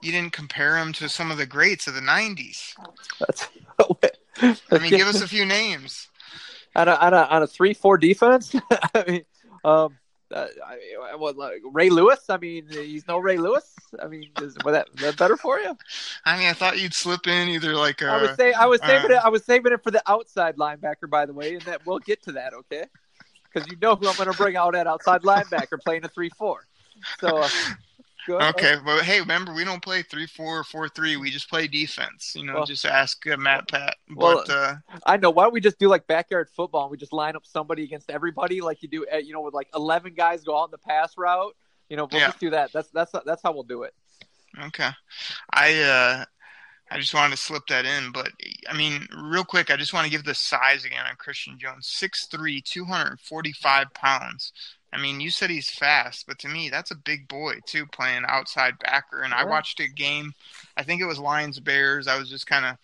You didn't compare him to some of the greats of the '90s. That's I mean, give us a few names. On a on a, on a three four defense. I mean, um, uh, I, what, like Ray Lewis? I mean, he's no Ray Lewis. I mean, is was that, that better for you? I mean, I thought you'd slip in either like a, I was say I was saving uh, it. I was saving it for the outside linebacker, by the way, and that we'll get to that, okay? Because you know who I'm going to bring out at outside linebacker playing a three four. So. Uh, Good. Okay, but hey, remember we don't play three four four three. We just play defense. You know, Well- just ask uh, Matt Pat. Well, But uh, I know. Why don't we just do like backyard football and we just line up somebody against everybody like you do, at, you know, with like eleven guys go out in the pass route. You know, we'll Yeah. just do that. That's that's that's how we'll do it. Okay. I uh I just wanted to slip that in, but I mean, real quick, I just want to give the size again on Christian Jones. 6'3", 245 pounds. I mean, you said he's fast, but to me, that's a big boy too, playing outside backer. And I watched a game, I think it was Lions Bears. I was just kind of,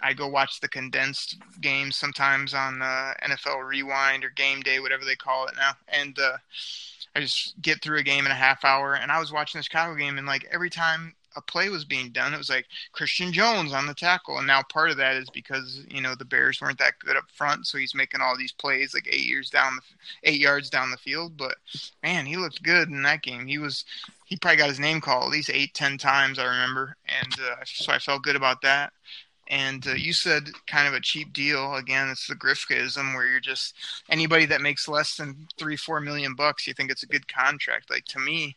I go watch the condensed games sometimes on uh, NFL Rewind or Game Day, whatever they call it now, and uh, I just get through a game in a half hour. And I was watching the Chicago game, and like every time a play was being done, it was like Christian Jones on the tackle. And now part of that is because you know the Bears weren't that good up front, so he's making all these plays like eight years down the eight yards down the field. But man, he looked good in that game. He was he probably got his name called at least eight ten times I remember, and uh, so I felt good about that. And uh, you said kind of a cheap deal. Again, it's the Grifkaism where you're just anybody that makes less than three, four million bucks, you think it's a good contract. Like to me,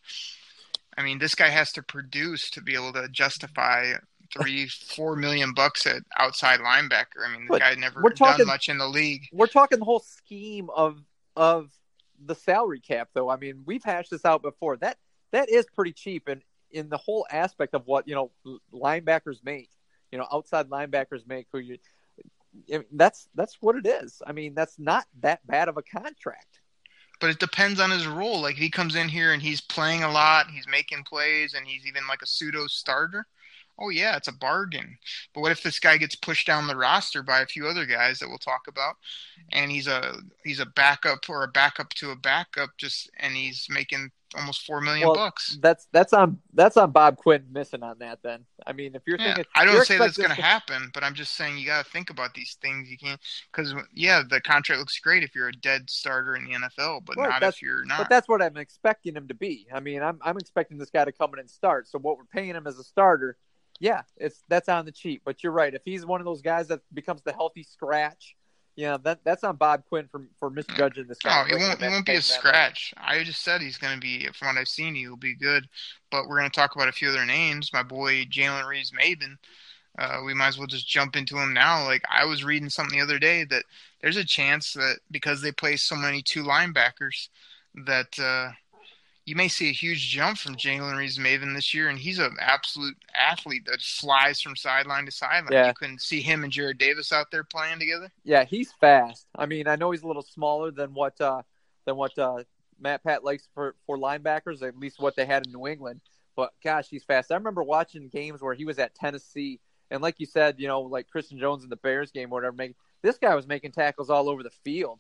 I mean, this guy has to produce to be able to justify three, four million bucks at outside linebacker. I mean, the But guy never talking- done much in the league. We're talking the whole scheme of of the salary cap, though. I mean, we've hashed this out before. That that is pretty cheap, and in the whole aspect of what you know linebackers make, you know, outside linebackers make. Who you, I mean, that's that's what it is. I mean, that's not that bad of a contract. But it depends on his role. Like he comes in here and he's playing a lot, he's making plays, and he's even like a pseudo starter. Oh yeah, it's a bargain. But what if this guy gets pushed down the roster by a few other guys that we'll talk about, and he's a he's a backup or a backup to a backup, just and he's making almost four million Well, bucks. That's that's on that's on Bob Quinn missing on that. Then I mean, if you're Yeah, thinking, I don't say that's going to happen, but I'm just saying you got to think about these things. You can't because yeah, the contract looks great if you're a dead starter in the NFL, but Right, not if you're not. But that's what I'm expecting him to be. I mean, I'm I'm expecting this guy to come in and start. So what we're paying him as a starter, yeah, it's that's on the cheap. But you're right. If he's one of those guys that becomes the healthy scratch, yeah, that that's on Bob Quinn for for misjudging this guy. No, it Making won't. It won't be a scratch. I just said he's going to be. From what I've seen, he'll be good. But we're going to talk about a few other names. My boy Jalen Reeves Maybin. Uh, we might as well just jump into him now. Like I was reading something the other day that there's a chance that because they play so many two linebackers, that uh, you may see a huge jump from Jalen Reeves Maybin this year, and he's an absolute athlete that flies from sideline to sideline. Yeah. You couldn't see him and Jarrad Davis out there playing together. Yeah, he's fast. I mean, I know he's a little smaller than what uh, than what uh, Matt Pat likes for for linebackers, at least what they had in New England. But gosh, he's fast. I remember watching games where he was at Tennessee, and like you said, you know, like Christian Jones in the Bears game, or whatever. Making this guy was making tackles all over the field.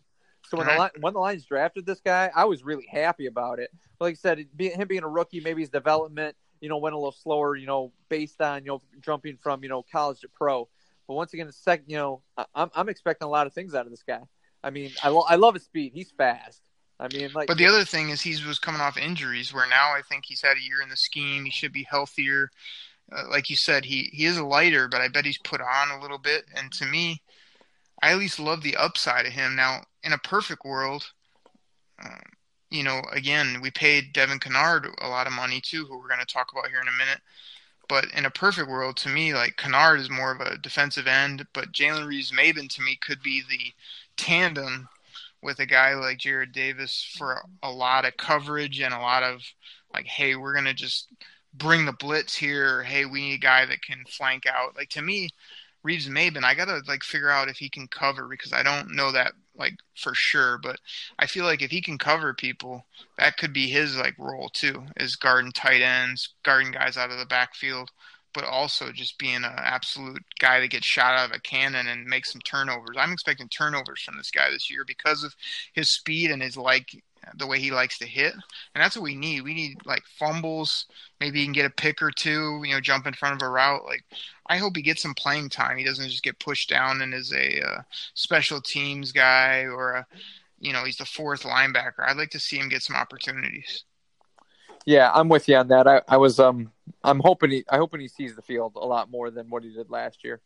So when the Right. Li- when the Lions drafted this guy, I was really happy about it. Like I said, be, him being a rookie, maybe his development, you know, went a little slower, you know, based on you know jumping from you know college to pro. But once again, the second, you know, I'm I'm expecting a lot of things out of this guy. I mean, I lo- I love his speed. He's fast. I mean, like, But the other thing is he was coming off injuries, where now I think he's had a year in the scheme. He should be healthier. Uh, like you said, he he is lighter, but I bet he's put on a little bit. And to me, I at least love the upside of him. Now, in a perfect world, um, you know, again, we paid Devon Kennard a lot of money too, who we're going to talk about here in a minute. But in a perfect world, to me, like Kennard is more of a defensive end, but Jalen Reeves Maybin to me could be the tandem with a guy like Jarrad Davis for a lot of coverage and a lot of like, hey, we're gonna just bring the blitz here. Hey, we need a guy that can flank out. Like to me, Reeves Maybin, I gotta like figure out if he can cover because I don't know that like for sure. But I feel like if he can cover people, that could be his like role too, is guarding tight ends, guarding guys out of the backfield but also just being an absolute guy that gets shot out of a cannon and makes some turnovers. I'm expecting turnovers from this guy this year because of his speed and his like the way he likes to hit. And that's what we need. We need like fumbles, maybe he can get a pick or two, you know, jump in front of a route. Like I hope he gets some playing time. He doesn't just get pushed down and is a uh, special teams guy or a you know, he's the fourth linebacker. I'd like to see him get some opportunities. yeah, I'm with you on that. I, I was um I'm hoping he I hoping he sees the field a lot more than what he did last year.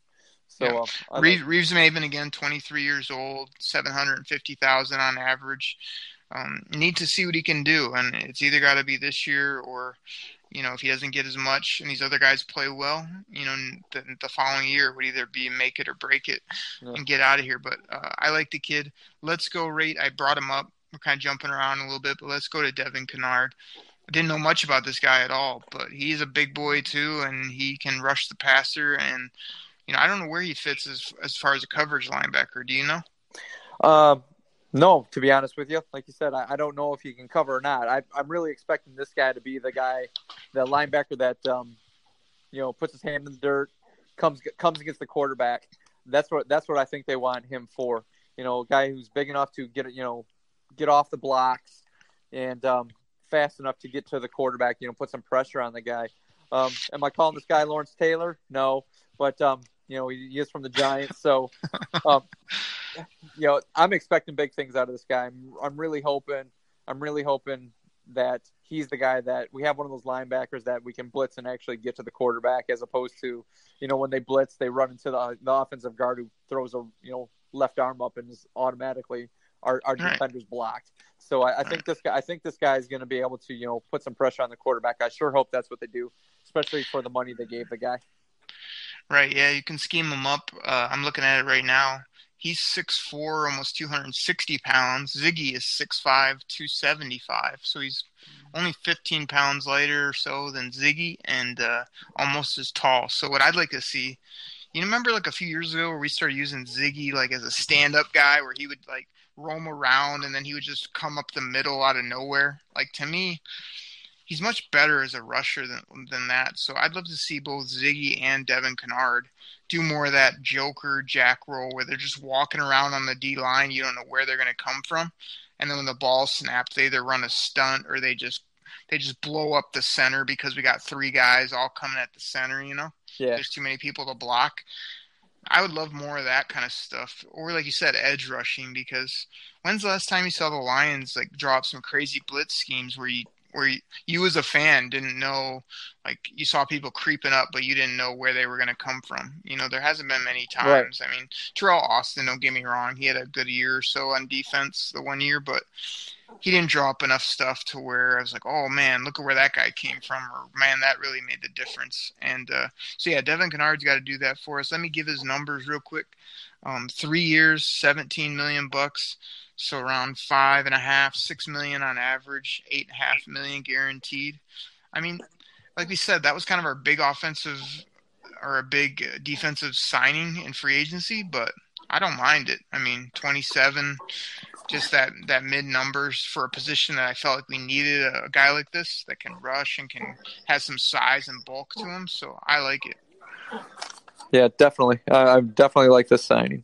So Yeah. um, Reeves, Reeves Maybin again, 23 years old, 750,000 on average. Um, need to see what he can do, and it's either got to be this year or you know, if he doesn't get as much and these other guys play well, you know, the, the following year would either be make it or break it Yeah. and get out of here. But uh, I like the kid. Let's go rate. I brought him up. We're kind of jumping around a little bit, but let's go to Devon Kennard. I didn't know much about this guy at all, but he's a big boy too, and he can rush the passer. And you know, I don't know where he fits as as far as a coverage linebacker. Do you know? Um, no, to be honest with you, like you said, I, I don't know if he can cover or not. I, I'm really expecting this guy to be the guy, the linebacker that, um, you know, puts his hand in the dirt, comes comes against the quarterback. That's what that's what I think they want him for. You know, a guy who's big enough to get you know, get off the blocks, and um, fast enough to get to the quarterback. You know, put some pressure on the guy. Um, am I calling this guy Lawrence Taylor? No, but um, you know, he, he is from the Giants, so um, you know, I'm expecting big things out of this guy. I'm, I'm really hoping, I'm really hoping that he's the guy that we have one of those linebackers that we can blitz and actually get to the quarterback, as opposed to, you know, when they blitz, they run into the, the offensive guard who throws a, you know, left arm up and is automatically our, our Right. defender's blocked. So I, I think this guy, I think this guy is going to be able to, you know, put some pressure on the quarterback. I sure hope that's what they do, especially for the money they gave the guy. Right. Yeah, you can scheme them up. Uh, I'm looking at it right now. He's 6'4", almost 260 pounds. Ziggy is 6'5", 275. So he's only 15 pounds lighter or so than Ziggy and uh, almost as tall. So what I'd like to see, you remember like a few years ago where we started using Ziggy like as a stand-up guy where he would like roam around and then he would just come up the middle out of nowhere. Like to me, he's much better as a rusher than than that. So I'd love to see both Ziggy and Devon Kennard do more of that Joker Jack roll where they're just walking around on the D line. You don't know where they're going to come from, and then when the ball snaps, they either run a stunt or they just they just blow up the center because we got three guys all coming at the center. You know, Yeah, there's too many people to block. I would love more of that kind of stuff, or like you said, edge rushing. Because when's the last time you saw the Lions like drop some crazy blitz schemes where you where you, you as a fan didn't know like you saw people creeping up but you didn't know where they were going to come from. You know there hasn't been many times. I mean Teryl Austin don't get me wrong he had a good year or so on defense the one year but he didn't draw up enough stuff to where i was like oh man look at where that guy came from or man that really made the difference. And uh, so yeah Devon Kennard's got to do that for us. Let me give his numbers real quick. Um, three years 17 million bucks so around five and a half, six million on average, eight and a half million guaranteed. I mean, like we said, that was kind of our big offensive or a big uh, defensive signing in free agency, but I don't mind it. I mean, 27, just that that mid numbers for a position that I felt like we needed a, guy like this that can rush and can has some size and bulk to him. So I like it. yeah, definitely. I, I definitely like this signing.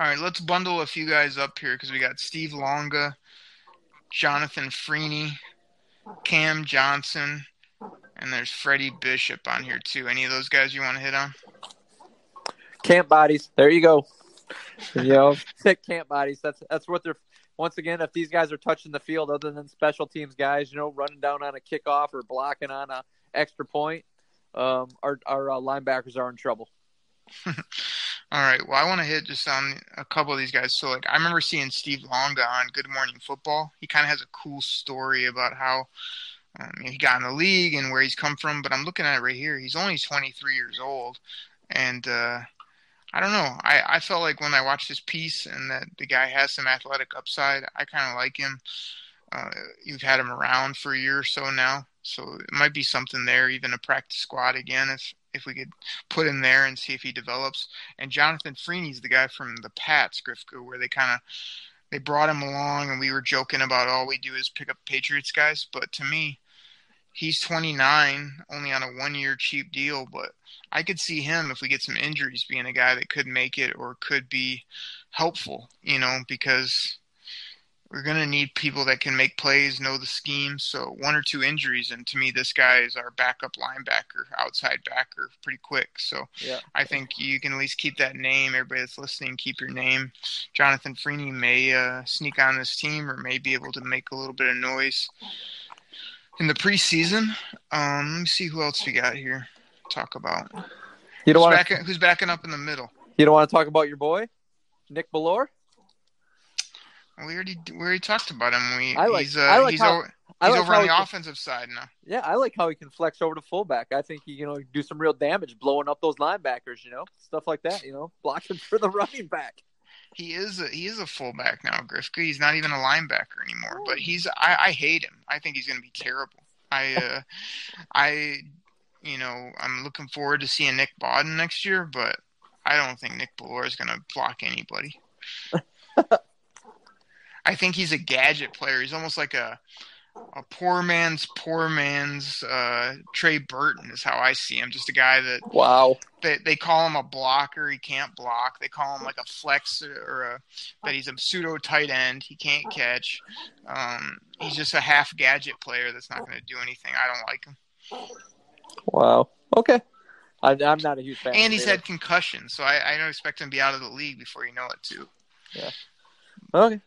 All right, let's bundle a few guys up here because we got Steve Longa, Jonathan Freeny, Cam Johnson, and there's Freddie Bishop on here too. Any of those guys you want to hit on? camp bodies. There you go. You know, pick camp bodies. That's that's what they're. Once again, if these guys are touching the field, other than special teams guys, you know, running down on a kickoff or blocking on a extra point, um, our our uh, linebackers are in trouble. All right. Well, I want to hit just on a couple of these guys. So, like, I remember seeing Steve Longa on Good Morning Football. He kind of has a cool story about how um, he got in the league and where he's come from. But I'm looking at it right here. He's only 23 years old, and uh, I don't know. I I felt like when I watched this piece and that the guy has some athletic upside. I kind of like him. Uh, you've had him around for a year or so now, so it might be something there. Even a practice squad again, if if we could put him there and see if he develops. And Jonathan Freeny's the guy from the Pats, Grifka, where they kind of they brought him along, and we were joking about all we do is pick up Patriots guys. But to me, he's 29, only on a one-year cheap deal. But I could see him if we get some injuries being a guy that could make it or could be helpful, you know, because we're going to need people that can make plays, know the scheme. So one or two injuries, and to me, this guy is our backup linebacker, outside backer, pretty quick. So Yeah. I think you can at least keep that name. Everybody that's listening, keep your name. Jonathan Freeny may uh, sneak on this team or may be able to make a little bit of noise in the preseason. Um, let me see who else we got here. to Talk about You don't who's, want to. backing, who's backing up in the middle. You don't want to talk about your boy, Nick Bellore. We already we already talked about him. We I like- he's uh, I like he's how- I He's like over on the can- offensive side now. Yeah, I like how he can flex over to fullback. I think he you know do some real damage, blowing up those linebackers. You know, stuff like that. You know, blocking for the running back. He is a, he is a fullback now, Grifka. He's not even a linebacker anymore. But he's I, I hate him. I think he's going to be terrible. I uh, I you know I'm looking forward to seeing Nick Bawden next year, but I don't think Nick Bellore is going to block anybody. I think he's a gadget player. He's almost like a a poor man's poor man's uh, Trey Burton is how I see him. Just a guy that Wow. they they call him a blocker. He can't block. They call him like a flex or a that he's a pseudo tight end. He can't catch. Um, he's just a half gadget player that's not going to do anything. I don't like him. Wow. Okay. I, I'm not a huge fan. And he's had concussions, so I, I don't expect him to be out of the league before you know it too. Yeah. Okay.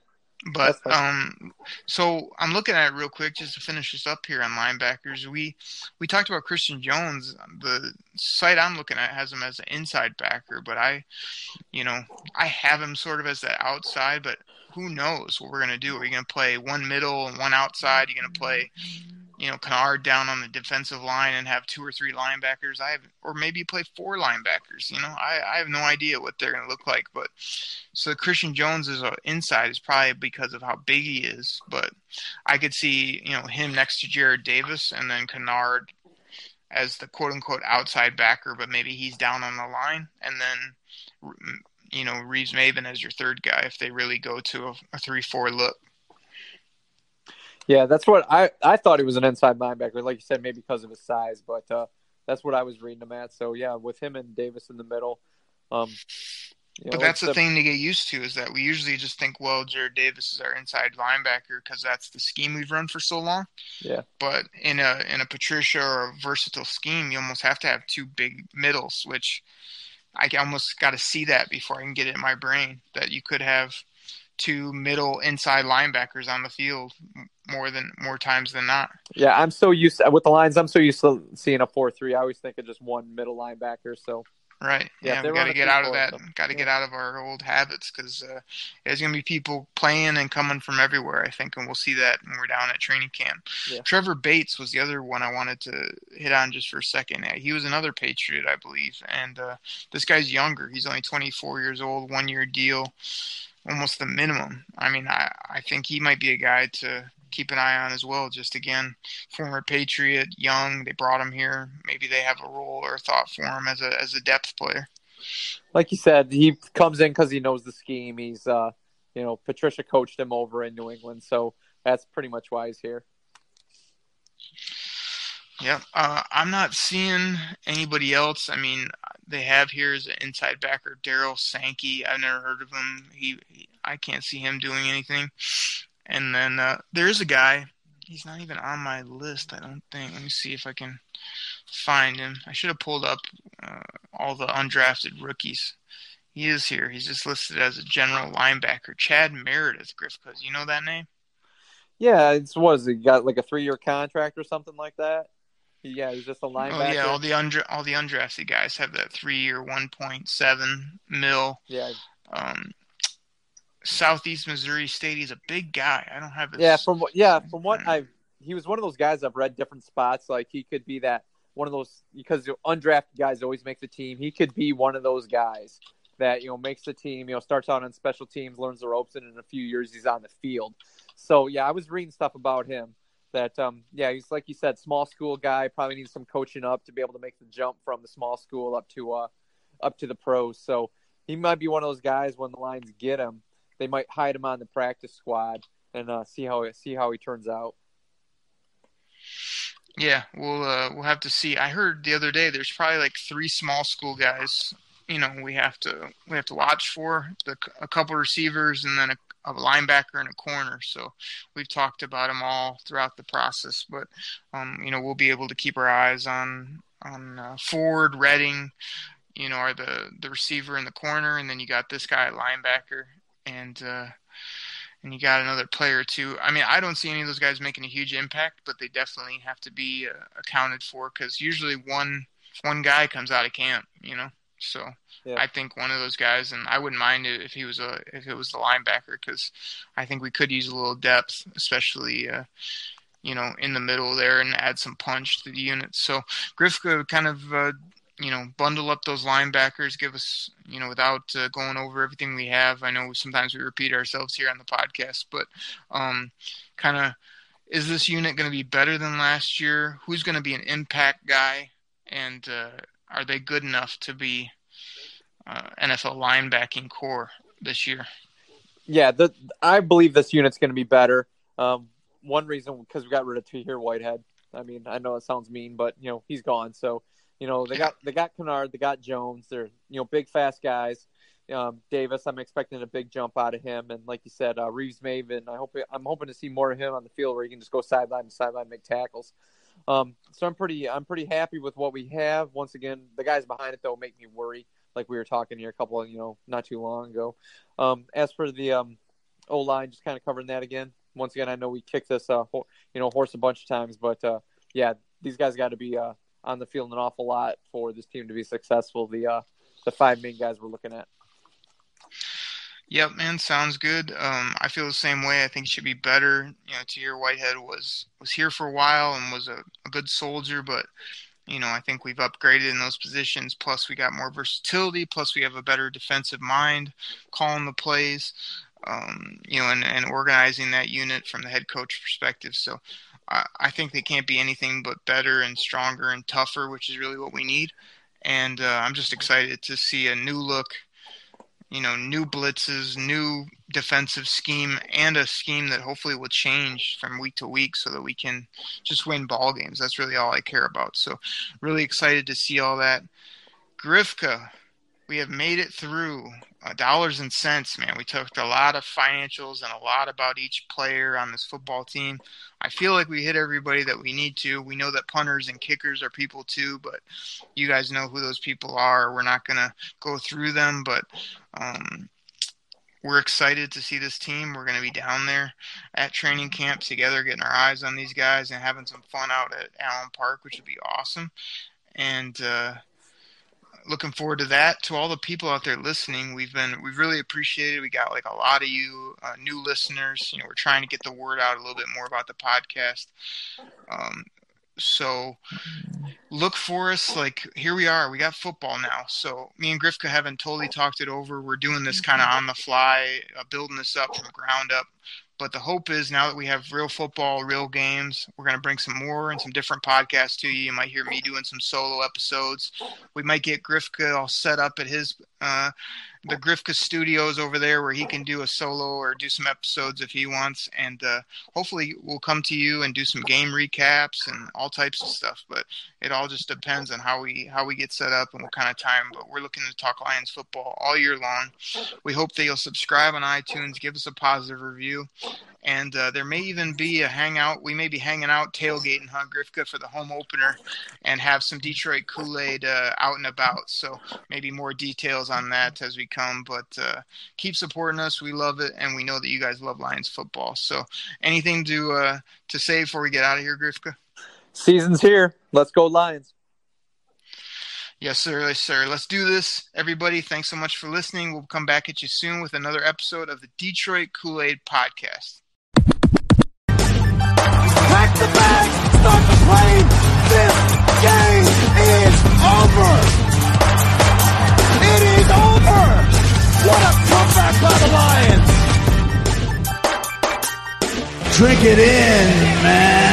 But um, so I'm looking at it real quick just to finish this up here on linebackers. We we talked about Christian Jones. The site I'm looking at has him as an inside backer, but I, you know, I have him sort of as that outside. But who knows what we're gonna do? Are you gonna play one middle and one outside? Are you gonna play, you know, Kennard down on the defensive line and have two or three linebackers? I have, or maybe play four linebackers. You know, I I have no idea what they're gonna look like, but. So Christian Jones is a inside is probably because of how big he is, but I could see you know him next to Jarrad Davis and then Kennard as the quote unquote outside backer, but maybe he's down on the line, and then you know Reeves-Maybin as your third guy if they really go to a, a three four look. Yeah, that's what I I thought he was an inside linebacker, like you said, maybe because of his size, but uh, that's what I was reading him at. So yeah, with him and Davis in the middle, um, you But know, that's the a- thing to get used to is that we usually just think, well, Jarrad Davis is our inside linebacker because that's the scheme we've run for so long. Yeah, But in a in a Patricia or a versatile scheme, you almost have to have two big middles, which I almost got to see that before I can get it in my brain that you could have two middle inside linebackers on the field more than more times than not. yeah. I'm so used to, with the Lions. I'm so used to seeing a four three. I always think of just one middle linebacker. So Right. Yeah, Yeah, we got to get out of that. Got to yeah. get out of our old habits because uh, there's going to be people playing and coming from everywhere. I think, and we'll see that when we're down at training camp. Yeah. Trevor Bates was the other one I wanted to hit on just for a second. He was another Patriot, I believe, and uh, this guy's younger. He's only 24 years old, one year deal, almost the minimum. I mean, I I think he might be a guy to keep an eye on as well. Just again, former Patriot, young. They brought him here. Maybe they have a role or a thought for him as a as a depth player. like you said, he comes in because he knows the scheme. He's uh, you know, Patricia coached him over in New England, so that's pretty much why he's here. Yep. Uh, I'm not seeing anybody else. I mean, they have here is an inside backer, Daryl Sankey. I've never heard of him. He, he I can't see him doing anything. And then uh, there is a guy. He's not even on my list. I don't think. Let me see if I can find him. I should have pulled up uh, all the undrafted rookies. He is here. He's just listed as a general linebacker, Chad Meredith Griffiths. You know that name? Yeah, it's was he got like a three year contract or something like that? Yeah, he's just a linebacker. Oh yeah, all the undra- all the undrafted guys have that three year, one point seven mil. yeah, Um, Southeast Missouri State. He's a big guy. I don't have his. yeah. From what, yeah, from what. I've, he was one of those guys I've read different spots. Like he could be that one of those because undrafted guys always make the team. He could be one of those guys that you know makes the team. You know, starts out on special teams, learns the ropes, and in a few years he's on the field. So yeah, I was reading stuff about him. That um yeah he's like you said small school guy probably needs some coaching up to be able to make the jump from the small school up to uh up to the pros so he might be one of those guys when the Lions get him they might hide him on the practice squad and uh, see how see how he turns out. Yeah, we'll uh, we'll have to see. I heard the other day there's probably like three small school guys. You know, we have to we have to watch for the a couple receivers and then a, a linebacker and a corner. So we've talked about them all throughout the process. But um, you know, we'll be able to keep our eyes on on uh, Ford, Redding. You know, are the the receiver in the corner, and then you got this guy linebacker, and uh, and you got another player too. I mean, I don't see any of those guys making a huge impact, but they definitely have to be uh, accounted for because usually one one guy comes out of camp, you know. So Yeah. I think one of those guys, and I wouldn't mind it if he was a if it was the linebacker because I think we could use a little depth, especially uh, you know, in the middle there and add some punch to the unit. So Grifka kind of, uh, you know, bundle up those linebackers, give us, you know, without uh, going over everything we have. I know sometimes we repeat ourselves here on the podcast, but um, kind of, is this unit going to be better than last year? Who's going to be an impact guy? And uh, are they good enough to be uh, NFL linebacking corps this year? Yeah, the, I believe this unit's going to be better. Um, one reason because we got rid of Tahir Whitehead. I mean, I know it sounds mean, but you know he's gone. So you know they got they got Kennard, they got Jones. They're you know big fast guys. Um, Davis, I'm expecting a big jump out of him, and like you said, uh, Reeves-Maybin. I hope I'm hoping to see more of him on the field where he can just go sideline to sideline, make tackles. Um, so I'm pretty I'm pretty happy with what we have. Once again, the guys behind it though make me worry. Like we were talking here a couple of you know not too long ago. Um, as for the um, O line, just kind of covering that again. Once again, I know we kicked this uh, ho- you know horse a bunch of times, but uh, yeah, these guys got to be uh, on the field an awful lot for this team to be successful. The uh, the five main guys we're looking at. Yep, man, sounds good. Um, I feel the same way. I think it should be better. You know, Tahir Whitehead was was here for a while and was a, a good soldier, but you know, I think we've upgraded in those positions. Plus, we got more versatility. Plus, we have a better defensive mind, calling the plays, um, you know, and, and organizing that unit from the head coach perspective. So, I, I think they can't be anything but better and stronger and tougher, which is really what we need. And uh, I'm just excited to see a new look you know, new blitzes, new defensive scheme, and a scheme that hopefully will change from week to week so that we can just win ball games. That's really all I care about. So, really excited to see all that. Grifka, we have made it through uh, dollars and cents, man. We talked a lot of financials and a lot about each player on this football team. I feel like we hit everybody that we need to. We know that punters and kickers are people too, but you guys know who those people are. We're not going to go through them, but um, we're excited to see this team. We're going to be down there at training camp together, getting our eyes on these guys and having some fun out at Allen Park, which would be awesome. And, uh, looking forward to that. To all the people out there listening, we've been we've really appreciated. We got like a lot of you uh, new listeners. You know, we're trying to get the word out a little bit more about the podcast. Um, so look for us. Like here we are. We got football now. So me and Grifka haven't totally talked it over. We're doing this kind of on the fly, uh, building this up from ground up. But the hope is now that we have real football, real games, we're going to bring some more and some different podcasts to you. You might hear me doing some solo episodes. We might get Grifka all set up at his uh, the Grifka Studios over there where he can do a solo or do some episodes if he wants. And uh, hopefully we'll come to you and do some game recaps and all types of stuff. But it all just depends on how we how we get set up and what kind of time. But we're looking to talk Lions football all year long. We hope that you'll subscribe on iTunes, give us a positive review, and uh, there may even be a hangout. We may be hanging out tailgating Hunt Grifka for the home opener, and have some Detroit Kool Aid uh, out and about. So maybe more details on that as we come. But uh, keep supporting us. We love it, and we know that you guys love Lions football. So anything to uh, to say before we get out of here, Grifka? Season's here. Let's go Lions. Yes, sir. Yes, sir. Let's do this. Everybody, thanks so much for listening. We'll come back at you soon with another episode of the Detroit Kool Aid Podcast. Pack the bag, start the plane. This game is over. By the Lions. Drink it in, man.